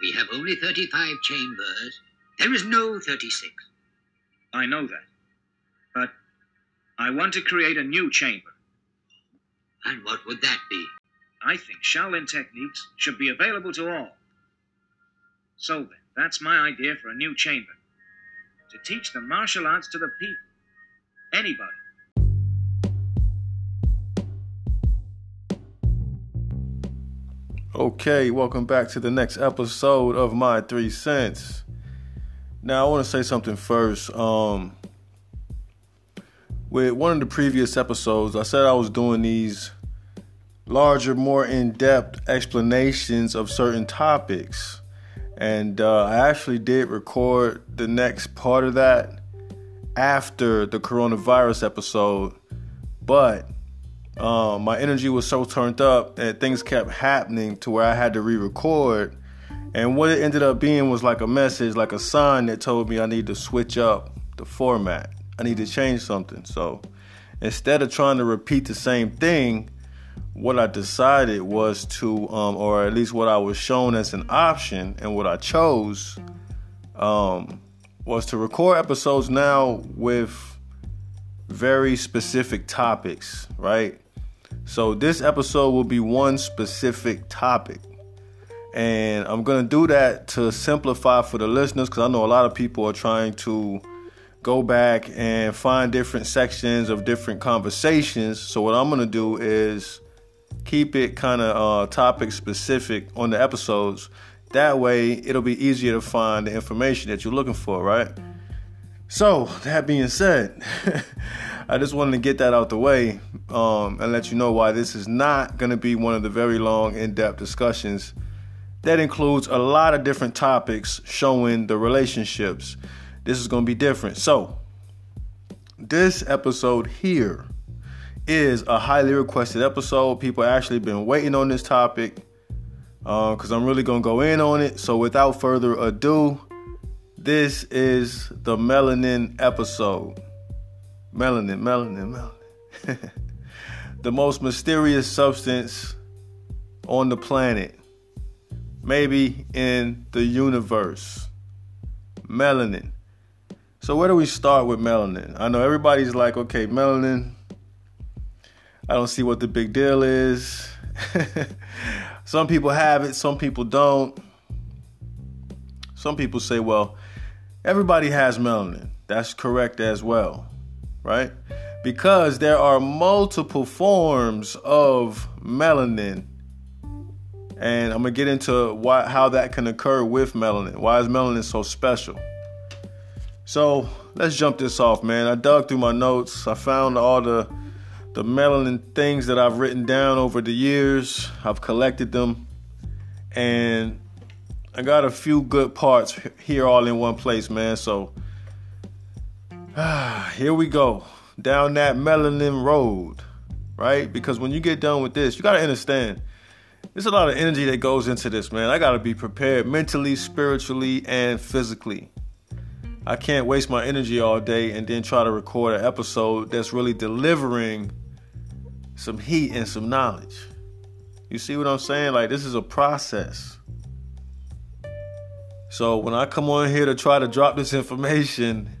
We have only 35 chambers. There is no 36. I know that. But I want to create a new chamber. And what would that be? I think Shaolin techniques should be available to all. So then, that's my idea for a new chamber. To teach the martial arts to the people. Anybody. Okay, welcome back to the next episode of My Three Cents. Now, I want to say something first. Um, with one of the previous episodes, I said I was doing these larger, more in depth explanations of certain topics. And uh, I actually did record the next part of that after the coronavirus episode, but um, my energy was so turned up that things kept happening to where I had to re record. And what it ended up being was like a message, like a sign that told me I need to switch up the format. I need to change something. So instead of trying to repeat the same thing, what I decided was to, um, or at least what I was shown as an option and what I chose, um, was to record episodes now with very specific topics, right? So this episode will be one specific topic. And I'm going to do that to simplify for the listeners because I know a lot of people are trying to go back and find different sections of different conversations. So, what I'm going to do is keep it kind of uh, topic specific on the episodes. That way, it'll be easier to find the information that you're looking for, right? So, that being said, I just wanted to get that out the way um, and let you know why this is not going to be one of the very long, in depth discussions that includes a lot of different topics showing the relationships. This is going to be different. So, this episode here is a highly requested episode. People actually been waiting on this topic because uh, I'm really going to go in on it. So, without further ado, this is the melanin episode. Melanin, melanin, melanin. the most mysterious substance on the planet, maybe in the universe. Melanin. So, where do we start with melanin? I know everybody's like, okay, melanin, I don't see what the big deal is. some people have it, some people don't. Some people say, well, Everybody has melanin. That's correct as well, right? Because there are multiple forms of melanin. And I'm going to get into why, how that can occur with melanin. Why is melanin so special? So let's jump this off, man. I dug through my notes. I found all the the melanin things that I've written down over the years. I've collected them, and I got a few good parts here all in one place, man. So here we go down that melanin road, right? Because when you get done with this, you got to understand there's a lot of energy that goes into this, man. I got to be prepared mentally, spiritually, and physically. I can't waste my energy all day and then try to record an episode that's really delivering some heat and some knowledge. You see what I'm saying? Like, this is a process. So when I come on here to try to drop this information,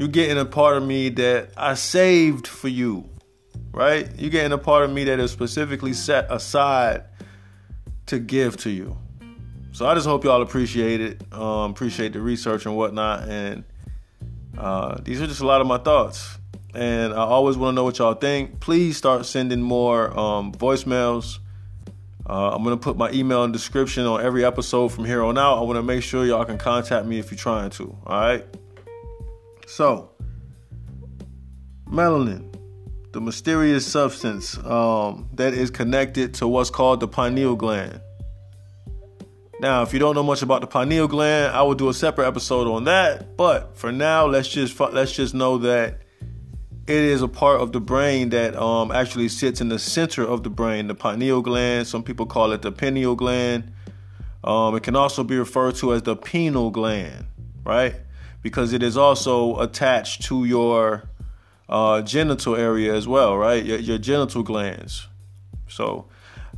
you're getting a part of me that I saved for you, right? You're getting a part of me that is specifically set aside to give to you. So I just hope y'all appreciate it, um, appreciate the research and whatnot. And uh, these are just a lot of my thoughts. And I always want to know what y'all think. Please start sending more um, voicemails uh, I'm gonna put my email in the description on every episode from here on out. I want to make sure y'all can contact me if you're trying to. All right. So, melanin, the mysterious substance um, that is connected to what's called the pineal gland. Now, if you don't know much about the pineal gland, I will do a separate episode on that. But for now, let's just let's just know that it is a part of the brain that um, actually sits in the center of the brain, the pineal gland. Some people call it the pineal gland. Um, it can also be referred to as the penal gland, right? Because it is also attached to your uh, genital area as well, right? Your, your genital glands. So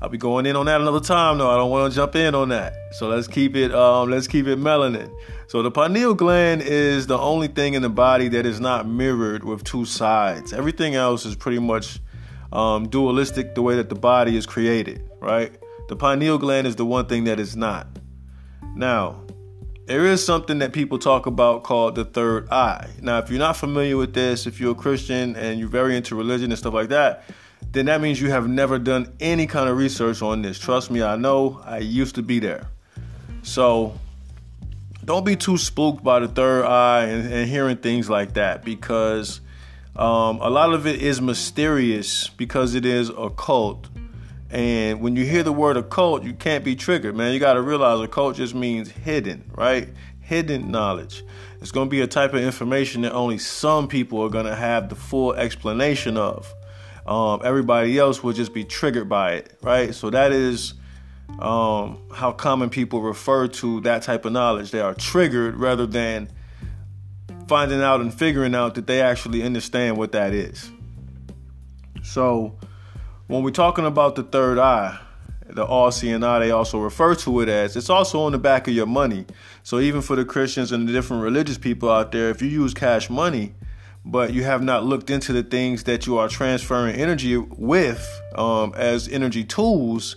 I'll be going in on that another time though. I don't want to jump in on that. So let's keep it um, let's keep it melanin. So the pineal gland is the only thing in the body that is not mirrored with two sides. Everything else is pretty much um, dualistic the way that the body is created, right? The pineal gland is the one thing that is not. Now, there is something that people talk about called the third eye. Now, if you're not familiar with this, if you're a Christian and you're very into religion and stuff like that, then that means you have never done any kind of research on this. Trust me, I know. I used to be there. So don't be too spooked by the third eye and, and hearing things like that because um, a lot of it is mysterious because it is occult. And when you hear the word occult, you can't be triggered, man. You got to realize occult just means hidden, right? Hidden knowledge. It's going to be a type of information that only some people are going to have the full explanation of. Um, everybody else will just be triggered by it, right? So that is um, how common people refer to that type of knowledge. They are triggered rather than finding out and figuring out that they actually understand what that is. So when we're talking about the third eye, the eye, they also refer to it as it's also on the back of your money. So even for the Christians and the different religious people out there, if you use cash money, but you have not looked into the things that you are transferring energy with um, as energy tools,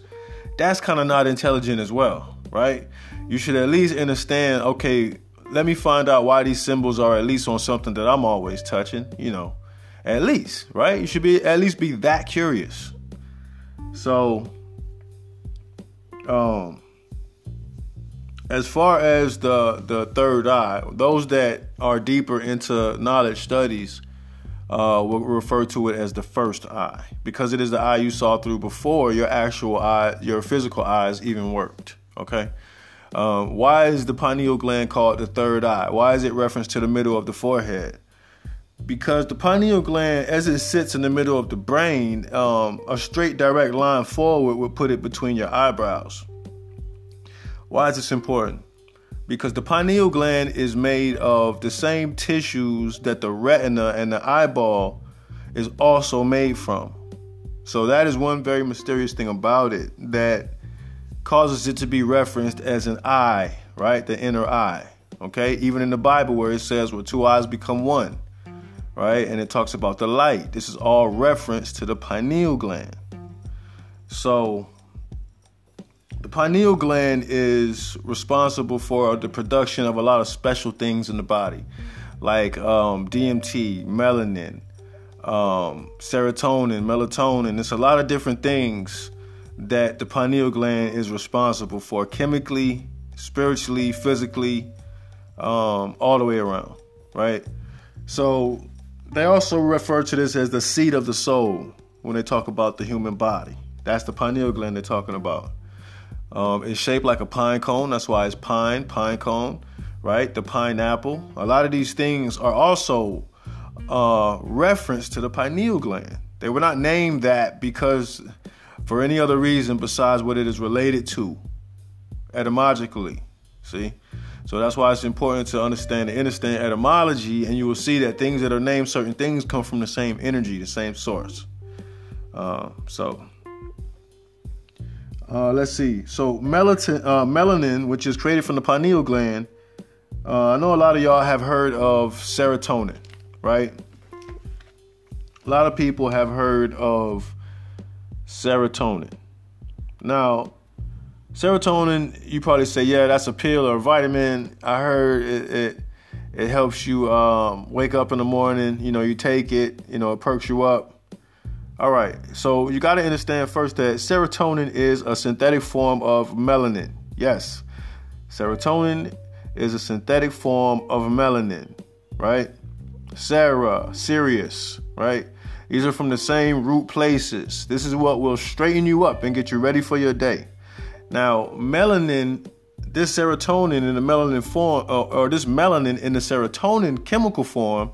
that's kind of not intelligent as well, right? You should at least understand, okay, let me find out why these symbols are at least on something that I'm always touching, you know. At least, right? You should be at least be that curious. So um as far as the the third eye, those that are deeper into knowledge studies uh, will refer to it as the first eye because it is the eye you saw through before your actual eye, your physical eyes even worked. Okay. Um, why is the pineal gland called the third eye? Why is it referenced to the middle of the forehead? Because the pineal gland, as it sits in the middle of the brain, um, a straight direct line forward would put it between your eyebrows. Why is this important? Because the pineal gland is made of the same tissues that the retina and the eyeball is also made from. So that is one very mysterious thing about it that causes it to be referenced as an eye, right? The inner eye. Okay? Even in the Bible where it says where two eyes become one, right? And it talks about the light. This is all reference to the pineal gland. So the pineal gland is responsible for the production of a lot of special things in the body, like um, DMT, melanin, um, serotonin, melatonin. It's a lot of different things that the pineal gland is responsible for chemically, spiritually, physically, um, all the way around, right? So they also refer to this as the seat of the soul when they talk about the human body. That's the pineal gland they're talking about. Um, it's shaped like a pine cone. That's why it's pine, pine cone, right? The pineapple. A lot of these things are also uh, reference to the pineal gland. They were not named that because for any other reason besides what it is related to etymologically. See? So that's why it's important to understand and understand etymology, and you will see that things that are named certain things come from the same energy, the same source. Uh, so uh, let's see. So melatin, uh, melanin, which is created from the pineal gland. Uh, I know a lot of y'all have heard of serotonin, right? A lot of people have heard of serotonin. Now, serotonin, you probably say, yeah, that's a pill or a vitamin. I heard it, it, it helps you um, wake up in the morning. You know, you take it, you know, it perks you up. All right, so you got to understand first that serotonin is a synthetic form of melanin. Yes, serotonin is a synthetic form of melanin, right? Sarah, Sirius, right? These are from the same root places. This is what will straighten you up and get you ready for your day. Now, melanin, this serotonin in the melanin form, or, or this melanin in the serotonin chemical form,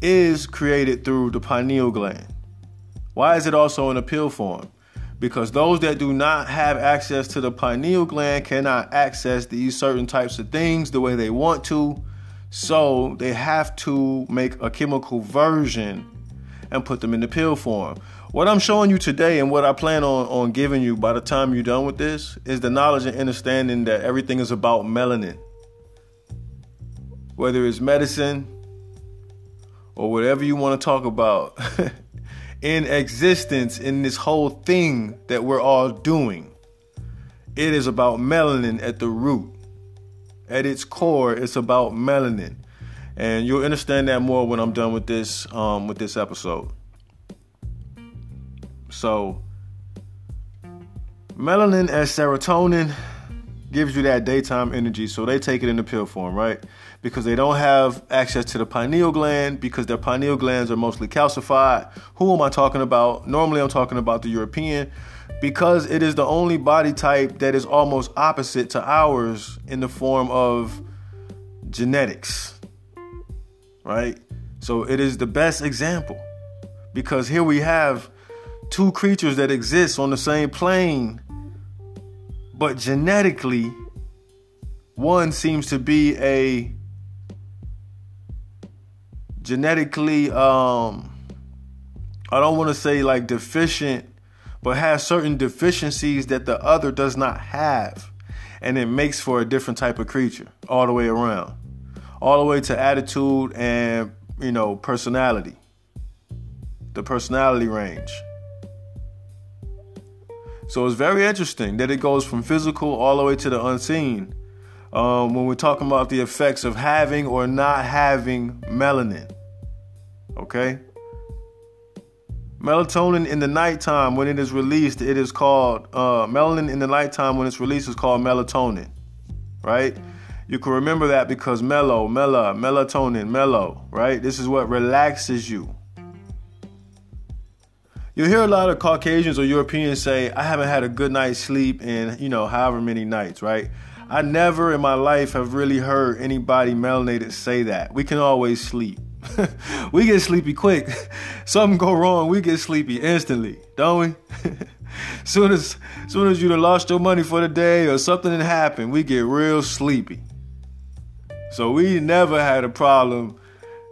is created through the pineal gland. Why is it also in a pill form? Because those that do not have access to the pineal gland cannot access these certain types of things the way they want to. So they have to make a chemical version and put them in the pill form. What I'm showing you today and what I plan on, on giving you by the time you're done with this is the knowledge and understanding that everything is about melanin. Whether it's medicine or whatever you want to talk about in existence in this whole thing that we're all doing, it is about melanin at the root. At its core, it's about melanin. And you'll understand that more when I'm done with this um, with this episode. So, melanin as serotonin gives you that daytime energy. So they take it in the pill form, right? Because they don't have access to the pineal gland because their pineal glands are mostly calcified. Who am I talking about? Normally, I'm talking about the European because it is the only body type that is almost opposite to ours in the form of genetics, right? So it is the best example because here we have two creatures that exist on the same plane, but genetically, one seems to be a genetically um I don't want to say like deficient, but has certain deficiencies that the other does not have. And it makes for a different type of creature all the way around. All the way to attitude and, you know, personality. The personality range. So it's very interesting that it goes from physical all the way to the unseen um, when we're talking about the effects of having or not having melanin. Okay? Melatonin in the nighttime, when it is released, it is called uh, melanin in the nighttime when it's released is called melatonin. Right? You can remember that because mellow, mela, melatonin, mellow, right? This is what relaxes you. You hear a lot of Caucasians or Europeans say, I haven't had a good night's sleep in, you know, however many nights, right? I never in my life have really heard anybody melanated say that. We can always sleep. we get sleepy quick. Something go wrong, we get sleepy instantly, don't we? soon as soon as you have lost your money for the day or something happened, we get real sleepy. So we never had a problem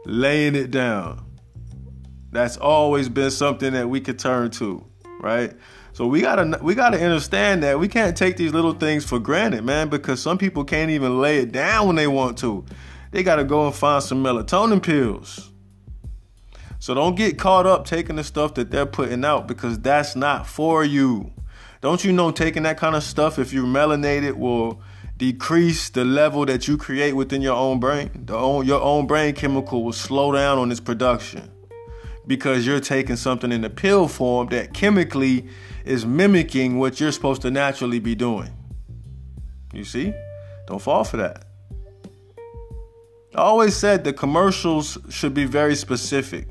laying it down. That's always been something that we could turn to, right? So we gotta we gotta understand that we can't take these little things for granted, man, because some people can't even lay it down when they want to. They gotta go and find some melatonin pills. So don't get caught up taking the stuff that they're putting out because that's not for you. Don't you know taking that kind of stuff if you're melanated will decrease the level that you create within your own brain? The own, your own brain chemical will slow down on its production because you're taking something in the pill form that chemically is mimicking what you're supposed to naturally be doing. You see? Don't fall for that. I always said the commercials should be very specific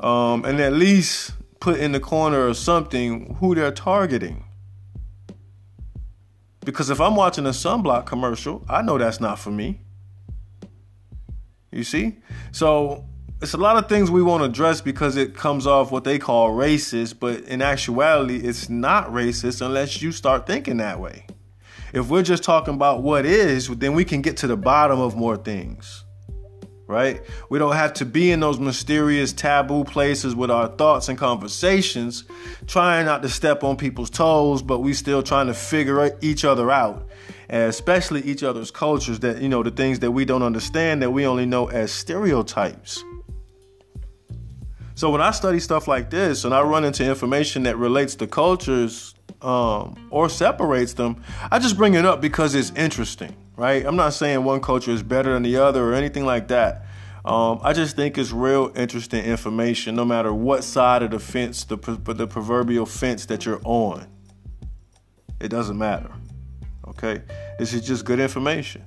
um, and at least put in the corner or something who they're targeting. Because if I'm watching a sunblock commercial, I know that's not for me. You see? So it's a lot of things we won't address because it comes off what they call racist, but in actuality, it's not racist unless you start thinking that way. If we're just talking about what is, then we can get to the bottom of more things. Right? We don't have to be in those mysterious taboo places with our thoughts and conversations, trying not to step on people's toes, but we still trying to figure each other out. And especially each other's cultures that, you know, the things that we don't understand that we only know as stereotypes. So when I study stuff like this and I run into information that relates to cultures um, or separates them, I just bring it up because it's interesting, right? I'm not saying one culture is better than the other or anything like that. Um, I just think it's real interesting information, no matter what side of the fence, the, the proverbial fence that you're on. It doesn't matter. Okay? This is just good information.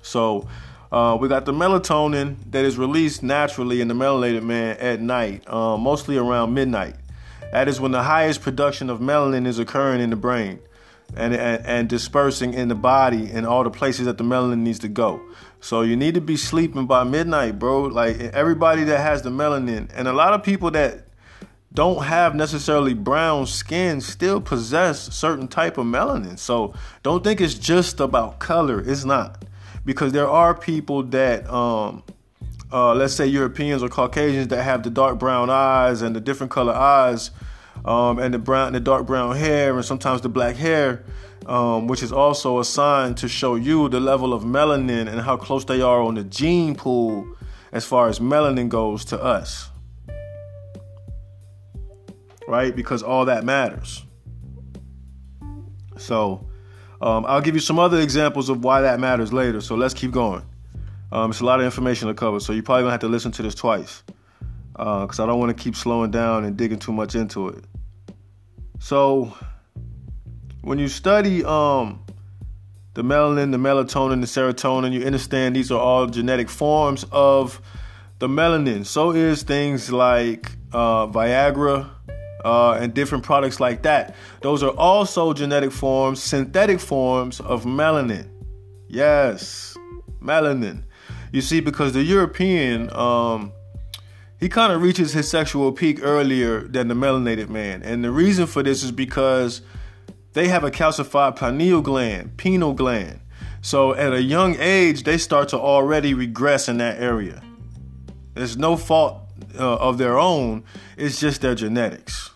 So, uh, we got the melatonin that is released naturally in the melanated man at night, uh, mostly around midnight. That is when the highest production of melanin is occurring in the brain and, and, and dispersing in the body and all the places that the melanin needs to go. So you need to be sleeping by midnight, bro. Like everybody that has the melanin, and a lot of people that don't have necessarily brown skin still possess certain type of melanin. So don't think it's just about color. It's not because there are people that um, uh, let's say Europeans or Caucasians that have the dark brown eyes and the different color eyes, um, and the brown, the dark brown hair, and sometimes the black hair, um, which is also a sign to show you the level of melanin and how close they are on the gene pool as far as melanin goes to us. Right? Because all that matters. So, um, I'll give you some other examples of why that matters later. So let's keep going. Um, it's a lot of information to cover, so you're probably gonna have to listen to this twice because uh, I don't want to keep slowing down and digging too much into it. So, when you study um, the melanin, the melatonin, the serotonin, you understand these are all genetic forms of the melanin. So is things like uh, Viagra uh, and different products like that. Those are also genetic forms, synthetic forms of melanin. Yes, melanin. You see, because the European, um, he kind of reaches his sexual peak earlier than the melanated man. And the reason for this is because they have a calcified pineal gland, pineal gland. So at a young age, they start to already regress in that area. There's no fault uh, of their own, it's just their genetics.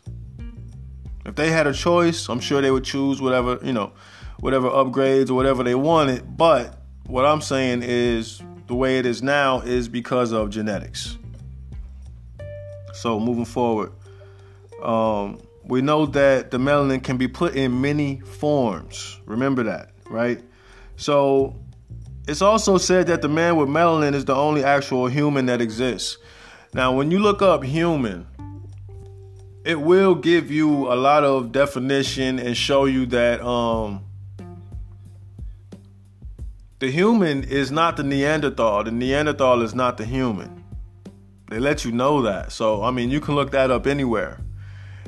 If they had a choice, I'm sure they would choose whatever, you know, whatever upgrades or whatever they wanted. But what I'm saying is the way it is now is because of genetics. So moving forward, um, we know that the melanin can be put in many forms. Remember that, right? So it's also said that the man with melanin is the only actual human that exists. Now, when you look up human, it will give you a lot of definition and show you that um, the human is not the Neanderthal. The Neanderthal is not the human. They let you know that. So, I mean, you can look that up anywhere.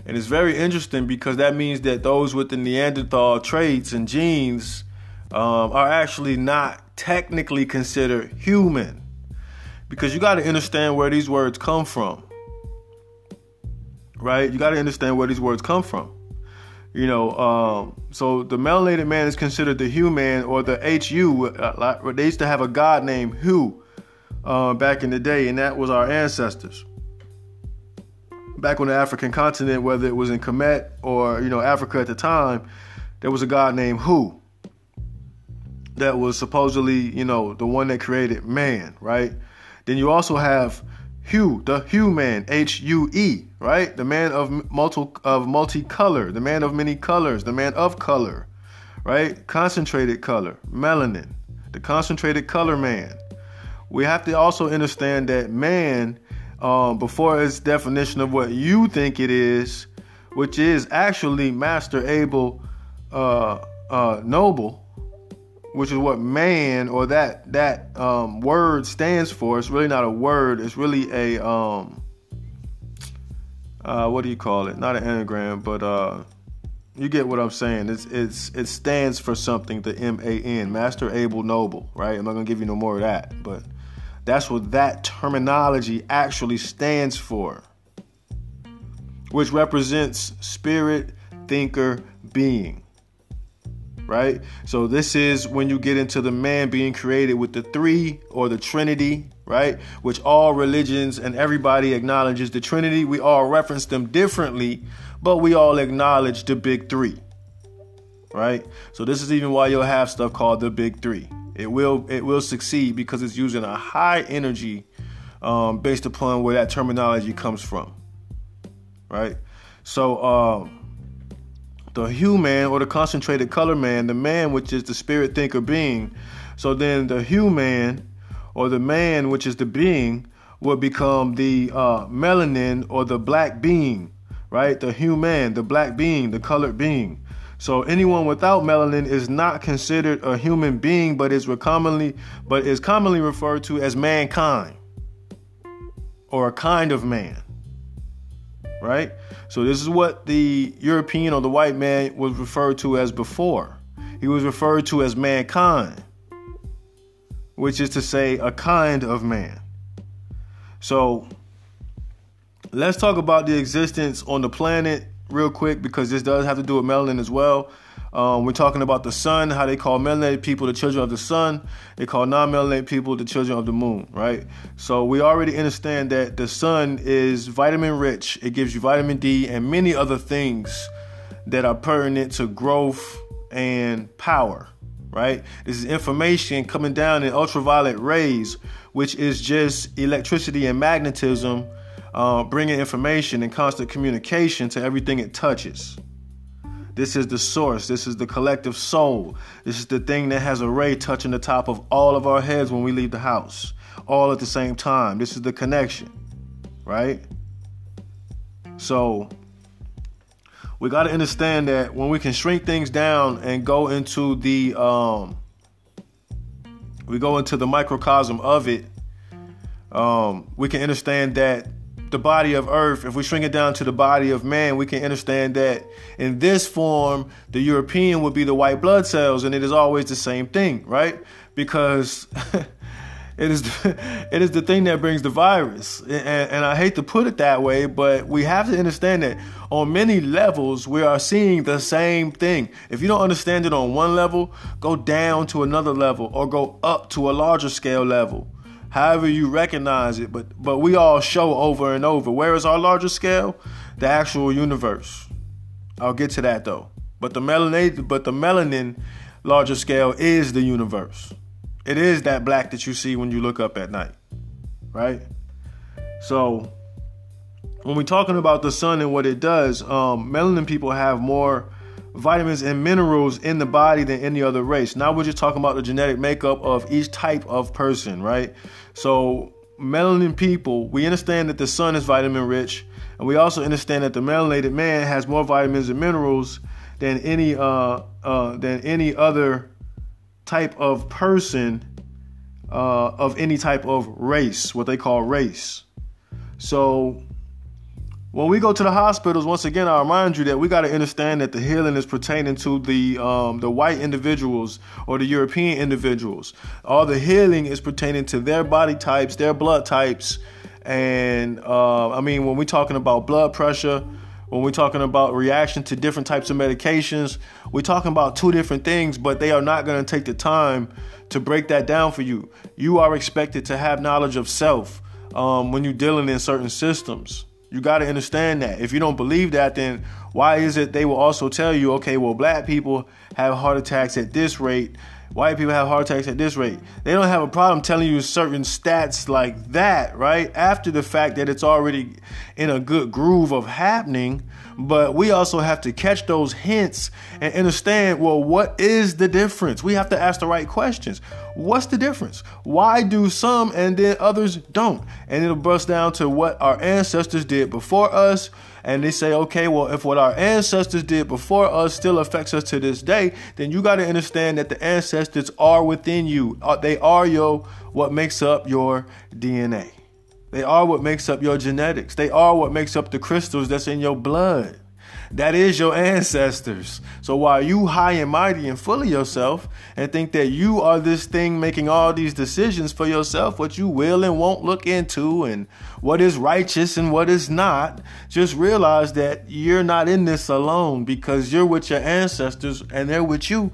And it's very interesting because that means that those with the Neanderthal traits and genes um, are actually not technically considered human. Because you got to understand where these words come from. Right? You got to understand where these words come from. You know, um, so the melanated man is considered the human or the HU. Uh, they used to have a god named Hu uh, back in the day, and that was our ancestors. Back on the African continent, whether it was in Kemet or you know Africa at the time, there was a god named Hu that was supposedly you know the one that created man, right? Then you also have Hue, the Hue man, H U E, right? The man of multi of multicolor, the man of many colors, the man of color, right? Concentrated color, melanin, the concentrated color man. We have to also understand that man, um, before its definition of what you think it is, which is actually Master Able uh, uh, Noble, which is what man or that that um, word stands for. It's really not a word. It's really a um, uh, what do you call it? Not an anagram, but uh, you get what I'm saying. It's it's it stands for something. The M A N, Master Able Noble, right? I'm not gonna give you no more of that, but that's what that terminology actually stands for, which represents spirit, thinker, being right? So this is when you get into the man being created with the three or the Trinity, right? Which all religions and everybody acknowledges the Trinity. We all reference them differently, but we all acknowledge the big three. Right? So this is even why you'll have stuff called the big three. It will it will succeed because it's using a high energy um, based upon where that terminology comes from. Right? So um the human or the concentrated color man, the man which is the spirit thinker being. So then the human or the man which is the being will become the uh, melanin or the black being, right? The human, the black being, the colored being. So anyone without melanin is not considered a human being, but is commonly but is commonly referred to as mankind or a kind of man right? So this is what the European or the white man was referred to as before. He was referred to as mankind, which is to say a kind of man. So let's talk about the existence on the planet real quick because this does have to do with melanin as well. Um, we're talking about the sun, how they call melanated people the children of the sun. They call non-melanated people the children of the moon, right? So we already understand that the sun is vitamin rich. It gives you vitamin D and many other things that are pertinent to growth and power, right? This is information coming down in ultraviolet rays, which is just electricity and magnetism uh, bringing information and constant communication to everything it touches. This is the source. This is the collective soul. This is the thing that has a ray touching the top of all of our heads when we leave the house, all at the same time. This is the connection, right? So, we got to understand that when we can shrink things down and go into the um, we go into the microcosm of it um, we can understand that the body of earth, if we shrink it down to the body of man, we can understand that in this form, the European would be the white blood cells, and it is always the same thing, right? Because it is it is the thing that brings the virus, and, and I hate to put it that way, but we have to understand that on many levels we are seeing the same thing. If you don't understand it on one level, go down to another level or go up to a larger scale level however you recognize it, but but we all show over and over. Where is our larger scale? The actual universe. I'll get to that though. But the melanin, but the melanin larger scale is the universe. It is that black that you see when you look up at night. Right? So when we're talking about the sun and what it does, um, melanin people have more vitamins and minerals in the body than any other race. Now we're just talking about the genetic makeup of each type of person, right? So, melanin people, we understand that the sun is vitamin rich, and we also understand that the melanated man has more vitamins and minerals than any uh, uh, than any other type of person uh, of any type of race, what they call race. So when we go to the hospitals, once again, I remind you that we got to understand that the healing is pertaining to the um, the white individuals or the European individuals. All the healing is pertaining to their body types, their blood types, and uh, I mean, when we're talking about blood pressure, when we're talking about reaction to different types of medications, we're talking about two different things, but they are not going to take the time to break that down for you. You are expected to have knowledge of self um, when you're dealing in certain systems. You got to understand that. If you don't believe that, then why is it they will also tell you, okay, well, black people have heart attacks at this rate, white people have heart attacks at this rate. They don't have a problem telling you certain stats like that, right? After the fact that it's already in a good groove of happening. But we also have to catch those hints and understand well, what is the difference? We have to ask the right questions. What's the difference? Why do some and then others don't? And it'll bust down to what our ancestors did before us. And they say, okay, well, if what our ancestors did before us still affects us to this day, then you got to understand that the ancestors are within you. Uh, they are your what makes up your DNA. They are what makes up your genetics. They are what makes up the crystals that's in your blood. That is your ancestors. So while you high and mighty and full of yourself and think that you are this thing making all these decisions for yourself, what you will and won't look into and what is righteous and what is not, just realize that you're not in this alone because you're with your ancestors and they're with you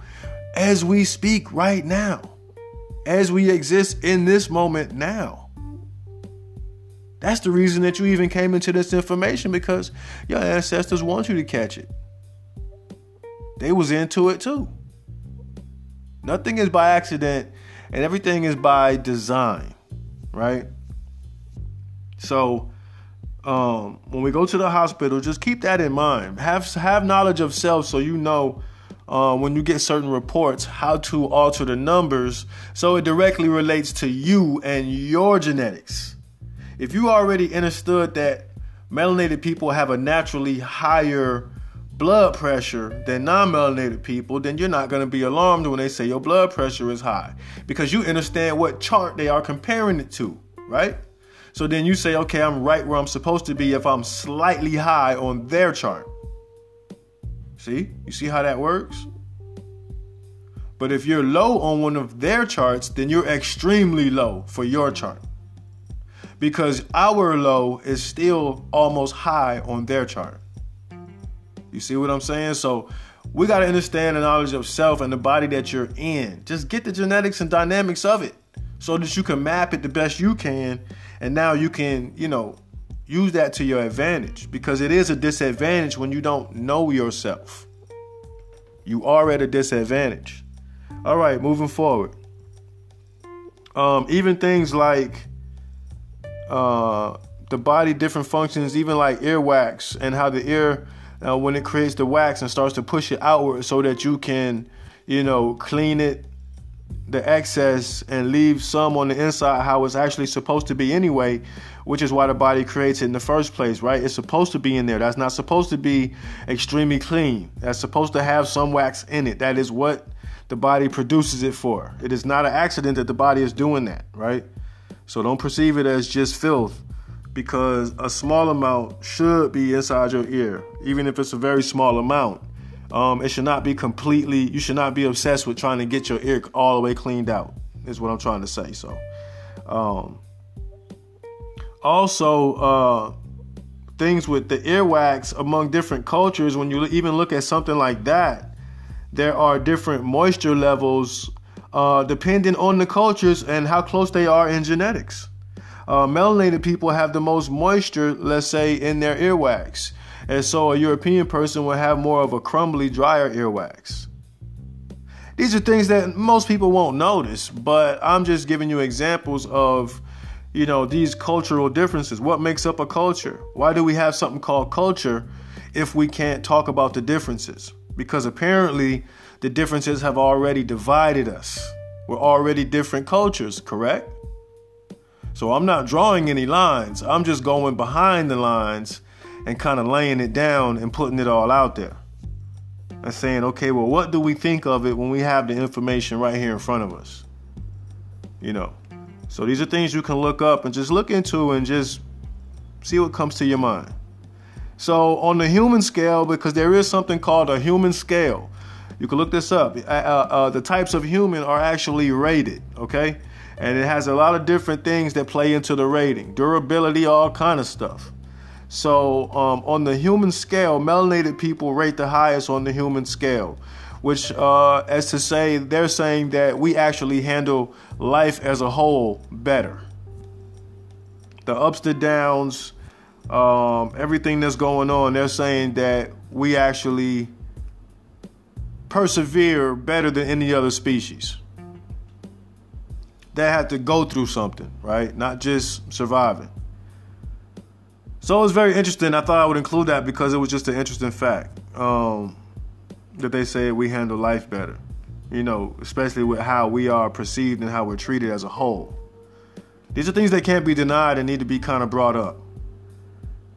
as we speak right now, as we exist in this moment now. That's the reason that you even came into this information because your ancestors want you to catch it. They was into it too. Nothing is by accident and everything is by design, right? So um, when we go to the hospital, just keep that in mind. Have have knowledge of self so you know uh, when you get certain reports how to alter the numbers so it directly relates to you and your genetics if you already understood that melanated people have a naturally higher blood pressure than non-melanated people, then you're not going to be alarmed when they say your blood pressure is high because you understand what chart they are comparing it to, right? So then you say, okay, I'm right where I'm supposed to be if I'm slightly high on their chart. See? You see how that works? But if you're low on one of their charts, then you're extremely low for your chart because our low is still almost high on their chart. You see what I'm saying? So we got to understand the knowledge of self and the body that you're in. Just get the genetics and dynamics of it so that you can map it the best you can. And now you can, you know, use that to your advantage because it is a disadvantage when you don't know yourself. You are at a disadvantage. All right, moving forward. Um, even things like the body different functions, even like earwax and how the ear uh, when it creates the wax and starts to push it outward so that you can, you know, clean it, the excess, and leave some on the inside how it's actually supposed to be anyway, which is why the body creates it in the first place, right? It's supposed to be in there. That's not supposed to be extremely clean. That's supposed to have some wax in it. That is what the body produces it for. It is not an accident that the body is doing that, right? So don't perceive it as just filth because a small amount should be inside your ear, even if it's a very small amount. Um, it should not be completely, you should not be obsessed with trying to get your ear all the way cleaned out, is what I'm trying to say. So, um, also, uh, things with the earwax among different cultures, when you even look at something like that, there are different moisture levels uh, depending on the cultures and how close they are in genetics. Uh, melanated people have the most moisture, let's say, in their earwax. And so a European person will have more of a crumbly, drier earwax. These are things that most people won't notice, but I'm just giving you examples of, you know, these cultural differences. What makes up a culture? Why do we have something called culture if we can't talk about the differences? Because apparently the differences have already divided us. We're already different cultures, correct? So I'm not drawing any lines. I'm just going behind the lines and kind of laying it down and putting it all out there. And saying, okay, well, what do we think of it when we have the information right here in front of us? You know. So these are things you can look up and just look into and just see what comes to your mind. So on the human scale, because there is something called a human scale, you can look this up. Uh, uh, uh, the types of human are actually rated, okay? and it has a lot of different things that play into the rating durability all kind of stuff so um, on the human scale melanated people rate the highest on the human scale which uh, as to say they're saying that we actually handle life as a whole better the ups the downs um, everything that's going on they're saying that we actually persevere better than any other species They had to go through something, right? Not just surviving. So it was very interesting. I thought I would include that because it was just an interesting fact um, that they say we handle life better. You know, especially with how we are perceived and how we're treated as a whole. These are things that can't be denied and need to be kind of brought up.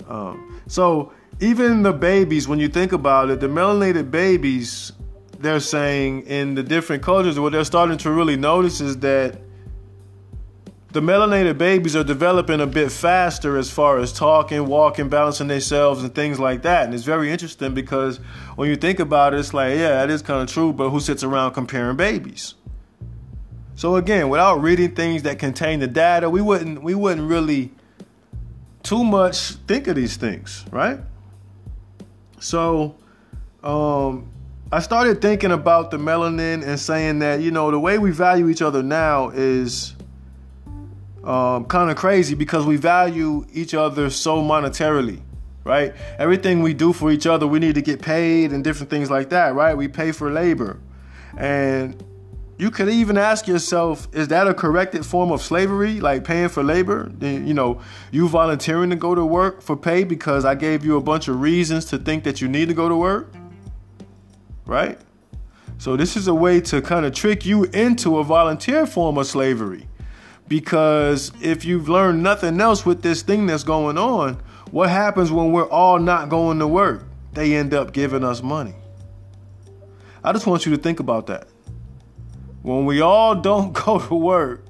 Um, so even the babies, when you think about it, the melanated babies, they're saying in the different cultures, what they're starting to really notice is that the melanated babies are developing a bit faster as far as talking, walking, balancing themselves, and things like that. And it's very interesting because when you think about it, it's like, yeah, that is kind of true, but who sits around comparing babies? So again, without reading things that contain the data, we wouldn't we wouldn't really too much think of these things, right? So um, I started thinking about the melanin and saying that, you know, the way we value each other now is um, kind of crazy because we value each other so monetarily, right? Everything we do for each other, we need to get paid and different things like that, right? We pay for labor. And you could even ask yourself, is that a corrected form of slavery, like paying for labor? You know, you volunteering to go to work for pay because I gave you a bunch of reasons to think that you need to go to work, right? So this is a way to kind of trick you into a volunteer form of slavery. Because if you've learned nothing else with this thing that's going on, what happens when we're all not going to work? They end up giving us money. I just want you to think about that. When we all don't go to work,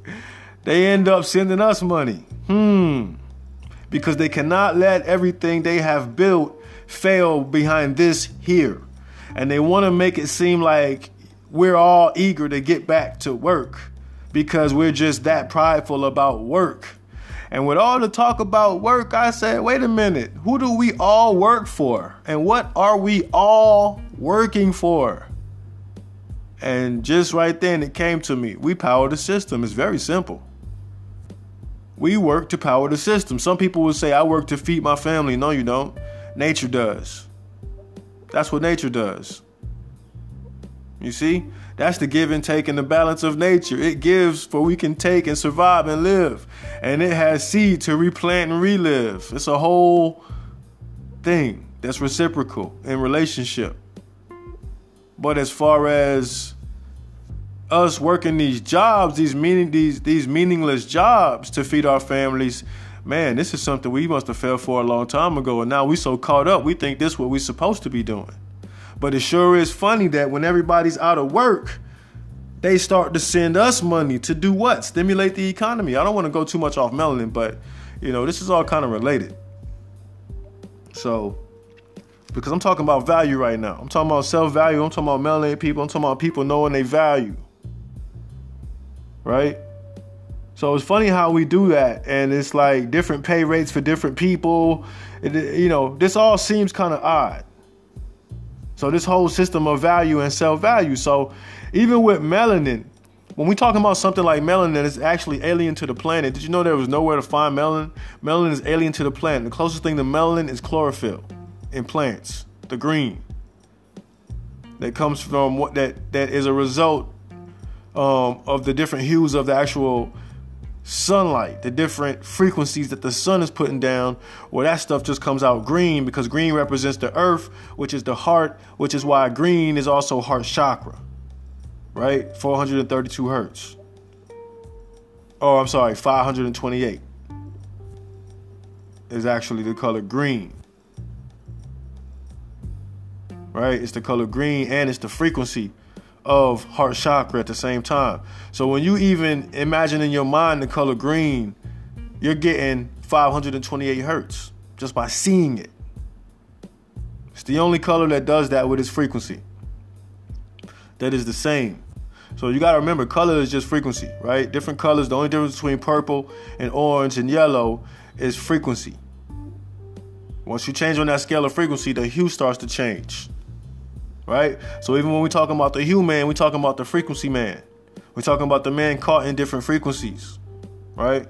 they end up sending us money. Hmm. Because they cannot let everything they have built fail behind this here. And they want to make it seem like we're all eager to get back to work because we're just that prideful about work. And with all the talk about work, I said, wait a minute, who do we all work for? And what are we all working for? And just right then, it came to me. We power the system. It's very simple. We work to power the system. Some people will say, I work to feed my family. No, you don't. Nature does. That's what nature does. You see? That's the give and take and the balance of nature. It gives for we can take and survive and live. And it has seed to replant and relive. It's a whole thing that's reciprocal in relationship. But as far as us working these jobs, these meaning these these meaningless jobs to feed our families, man, this is something we must have fell for a long time ago. And now we so caught up, we think this is what we're supposed to be doing. But it sure is funny that when everybody's out of work, they start to send us money to do what? Stimulate the economy. I don't want to go too much off melanin, but you know, this is all kind of related. So, because I'm talking about value right now. I'm talking about self-value. I'm talking about melanated people. I'm talking about people knowing their value right? So it's funny how we do that, and it's like different pay rates for different people. It, you know, this all seems kind of odd. So this whole system of value and self-value. So even with melanin, when we talking about something like melanin is actually alien to the planet, did you know there was nowhere to find melanin? Melanin is alien to the planet. The closest thing to melanin is chlorophyll in plants, the green. That comes from what that that is a result um, of the different hues of the actual sunlight, the different frequencies that the sun is putting down, well, that stuff just comes out green because green represents the earth, which is the heart, which is why green is also heart chakra, right? 432 hertz. Oh, I'm sorry, 528 is actually the color green. Right? It's the color green and it's the frequency of heart chakra at the same time. So when you even imagine in your mind the color green, you're getting 528 hertz just by seeing it. It's the only color that does that with its frequency. That is the same. So you gotta remember, color is just frequency, right? Different colors. The only difference between purple and orange and yellow is frequency. Once you change on that scale of frequency, the hue starts to change right? So even when we're talking about the human, we're talking about the frequency man. We're talking about the man caught in different frequencies, right?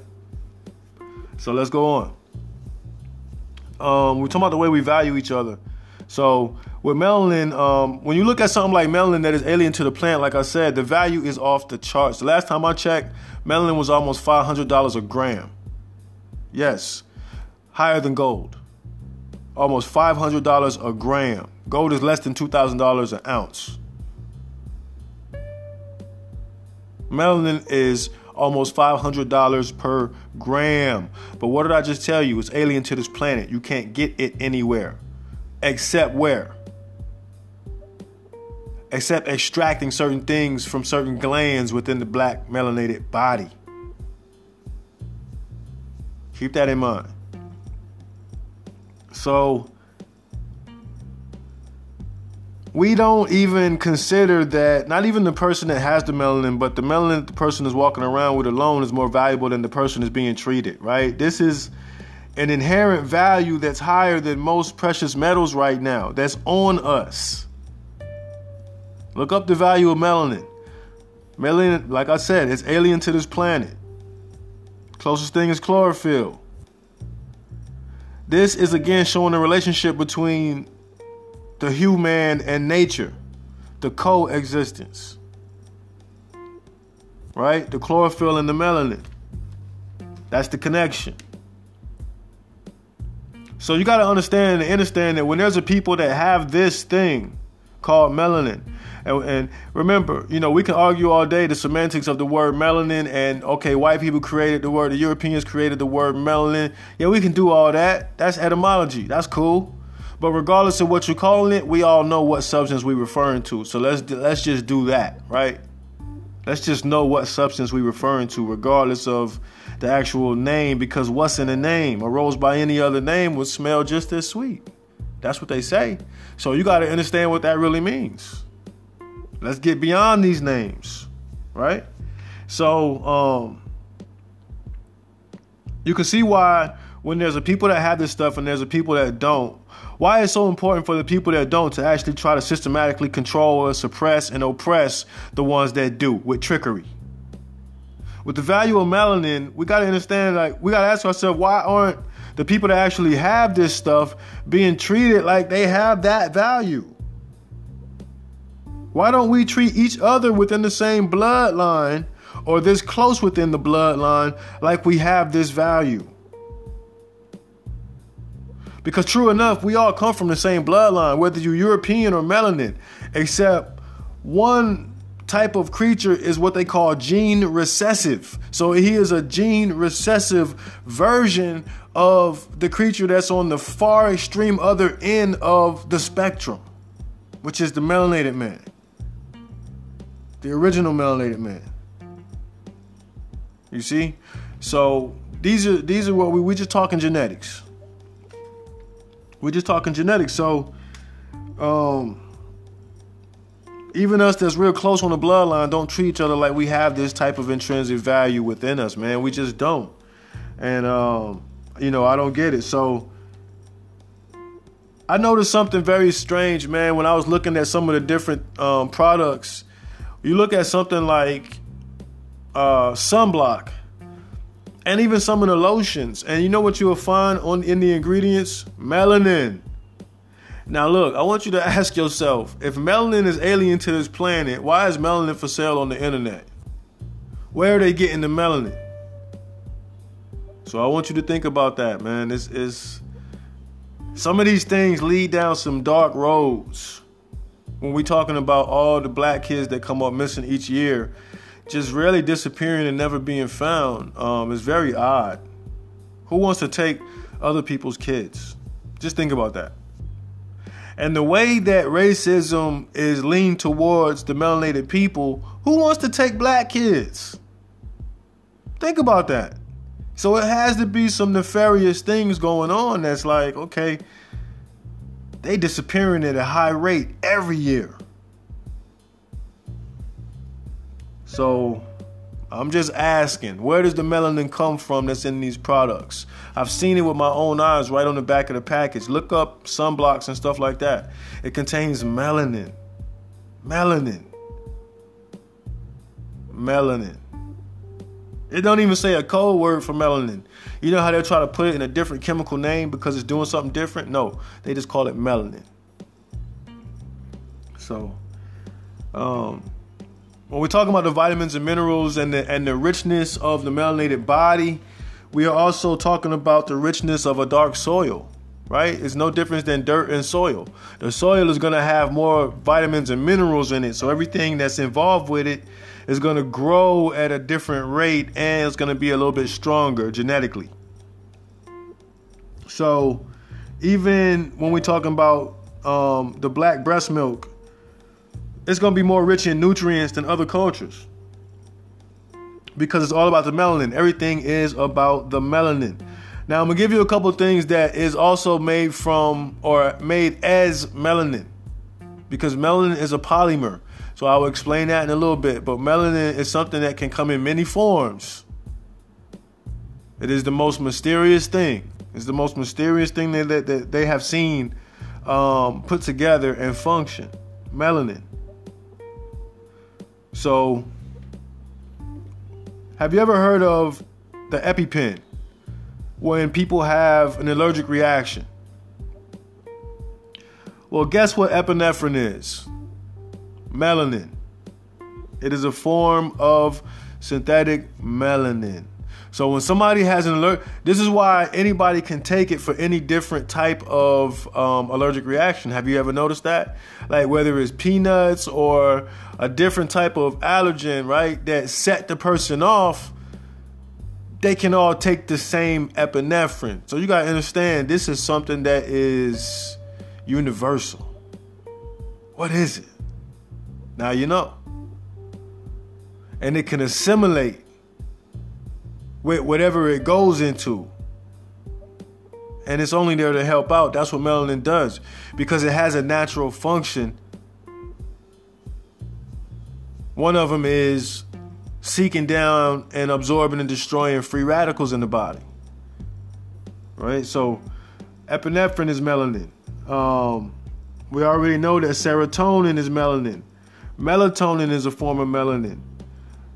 So let's go on. Um, we're talking about the way we value each other. So with melanin, um, when you look at something like melanin that is alien to the plant, like I said, the value is off the charts. The last time I checked, melanin was almost $500 a gram. Yes, higher than gold. Almost $500 a gram. Gold is less than $2,000 an ounce. Melanin is almost $500 per gram. But what did I just tell you? It's alien to this planet. You can't get it anywhere. Except where? Except extracting certain things from certain glands within the black melanated body. Keep that in mind. So, we don't even consider that not even the person that has the melanin but the melanin that the person is walking around with alone is more valuable than the person is being treated right? This is an inherent value that's higher than most precious metals right now. That's on us. Look up the value of melanin. Melanin like i said it's alien to this planet. Closest thing is chlorophyll this is again showing the relationship between the human and nature, the coexistence. Right? The chlorophyll and the melanin. That's the connection. So you got to understand and understand that when there's a people that have this thing called melanin, and, and, remember, you know, we can argue all day the semantics of the word melanin and okay, white people created the word, the Europeans created the word melanin. Yeah, we can do all that. That's etymology. That's cool. But regardless of what you're calling it, we all know what substance we're referring to. So let's let's just do that, right? Let's just know what substance we're referring to, regardless of the actual name, because what's in a name? A rose by any other name would smell just as sweet. That's what they say. So you got to understand what that really means. Let's get beyond these names, right? So, um, You can see why when there's a people that have this stuff and there's a people that don't, why it's so important for the people that don't to actually try to systematically control or suppress and oppress the ones that do with trickery. With the value of melanin, we gotta understand like we gotta ask ourselves why aren't the people that actually have this stuff being treated like they have that value? Why don't we treat each other within the same bloodline or this close within the bloodline like we have this value? Because true enough, we all come from the same bloodline, whether you're European or melanin, except one type of creature is what they call gene recessive. So he is a gene recessive version of the creature that's on the far extreme other end of the spectrum, which is the melanated man. The original melanated man. You see? So these are these are what we we just talking genetics. We're just talking genetics. So, um, even us that's real close on the bloodline don't treat each other like we have this type of intrinsic value within us, man. We just don't. And, um, you know, I don't get it. So, I noticed something very strange, man, when I was looking at some of the different um, products. You look at something like uh, sunblock and even some of the lotions. And you know what you will find on in the ingredients? Melanin. Now look, I want you to ask yourself, if melanin is alien to this planet, why is melanin for sale on the internet? Where are they getting the melanin? So I want you to think about that, man. This is some of these things lead down some dark roads. When we talking about all the black kids that come up missing each year, just really disappearing and never being found um, is very odd. Who wants to take other people's kids? Just think about that. And the way that racism is leaned towards the melanated people, who wants to take black kids? Think about that. So it has to be some nefarious things going on that's like, okay, they disappearing at a high rate every year. So I'm just asking, where does the melanin come from that's in these products? I've seen it with my own eyes right on the back of the package. Look up sunblocks and stuff like that. It contains melanin. Melanin. Melanin. It don't even say a code word for melanin. You know how they try to put it in a different chemical name because it's doing something different? No, they just call it melanin. So, um, when we're talking about the vitamins and minerals and the, and the richness of the melanated body, we are also talking about the richness of a dark soil, right? It's no difference than dirt and soil. The soil is going to have more vitamins and minerals in it, so everything that's involved with it is going to grow at a different rate and it's going to be a little bit stronger genetically. So, even when we're talking about um, the black breast milk, it's going to be more rich in nutrients than other cultures because it's all about the melanin. Everything is about the melanin. Now I'm gonna give you a couple things that is also made from or made as melanin because melanin is a polymer. So I will explain that in a little bit. But melanin is something that can come in many forms. It is the most mysterious thing. It's the most mysterious thing that, that, that they have seen um, put together and function. Melanin. So, have you ever heard of the EpiPen? When people have an allergic reaction. Well, guess what epinephrine is? Melanin. It is a form of synthetic melanin. So when somebody has an alert, this is why anybody can take it for any different type of um, allergic reaction. Have you ever noticed that? Like whether it's peanuts or a different type of allergen, right? That set the person off. They can all take the same epinephrine. So you gotta understand this is something that is universal. What is it? Now you know. And it can assimilate with whatever it goes into. And it's only there to help out. That's what melanin does because it has a natural function. One of them is seeking down and absorbing and destroying free radicals in the body. right? So epinephrine is melanin. Um, we already know that serotonin is melanin. Melatonin is a form of melanin.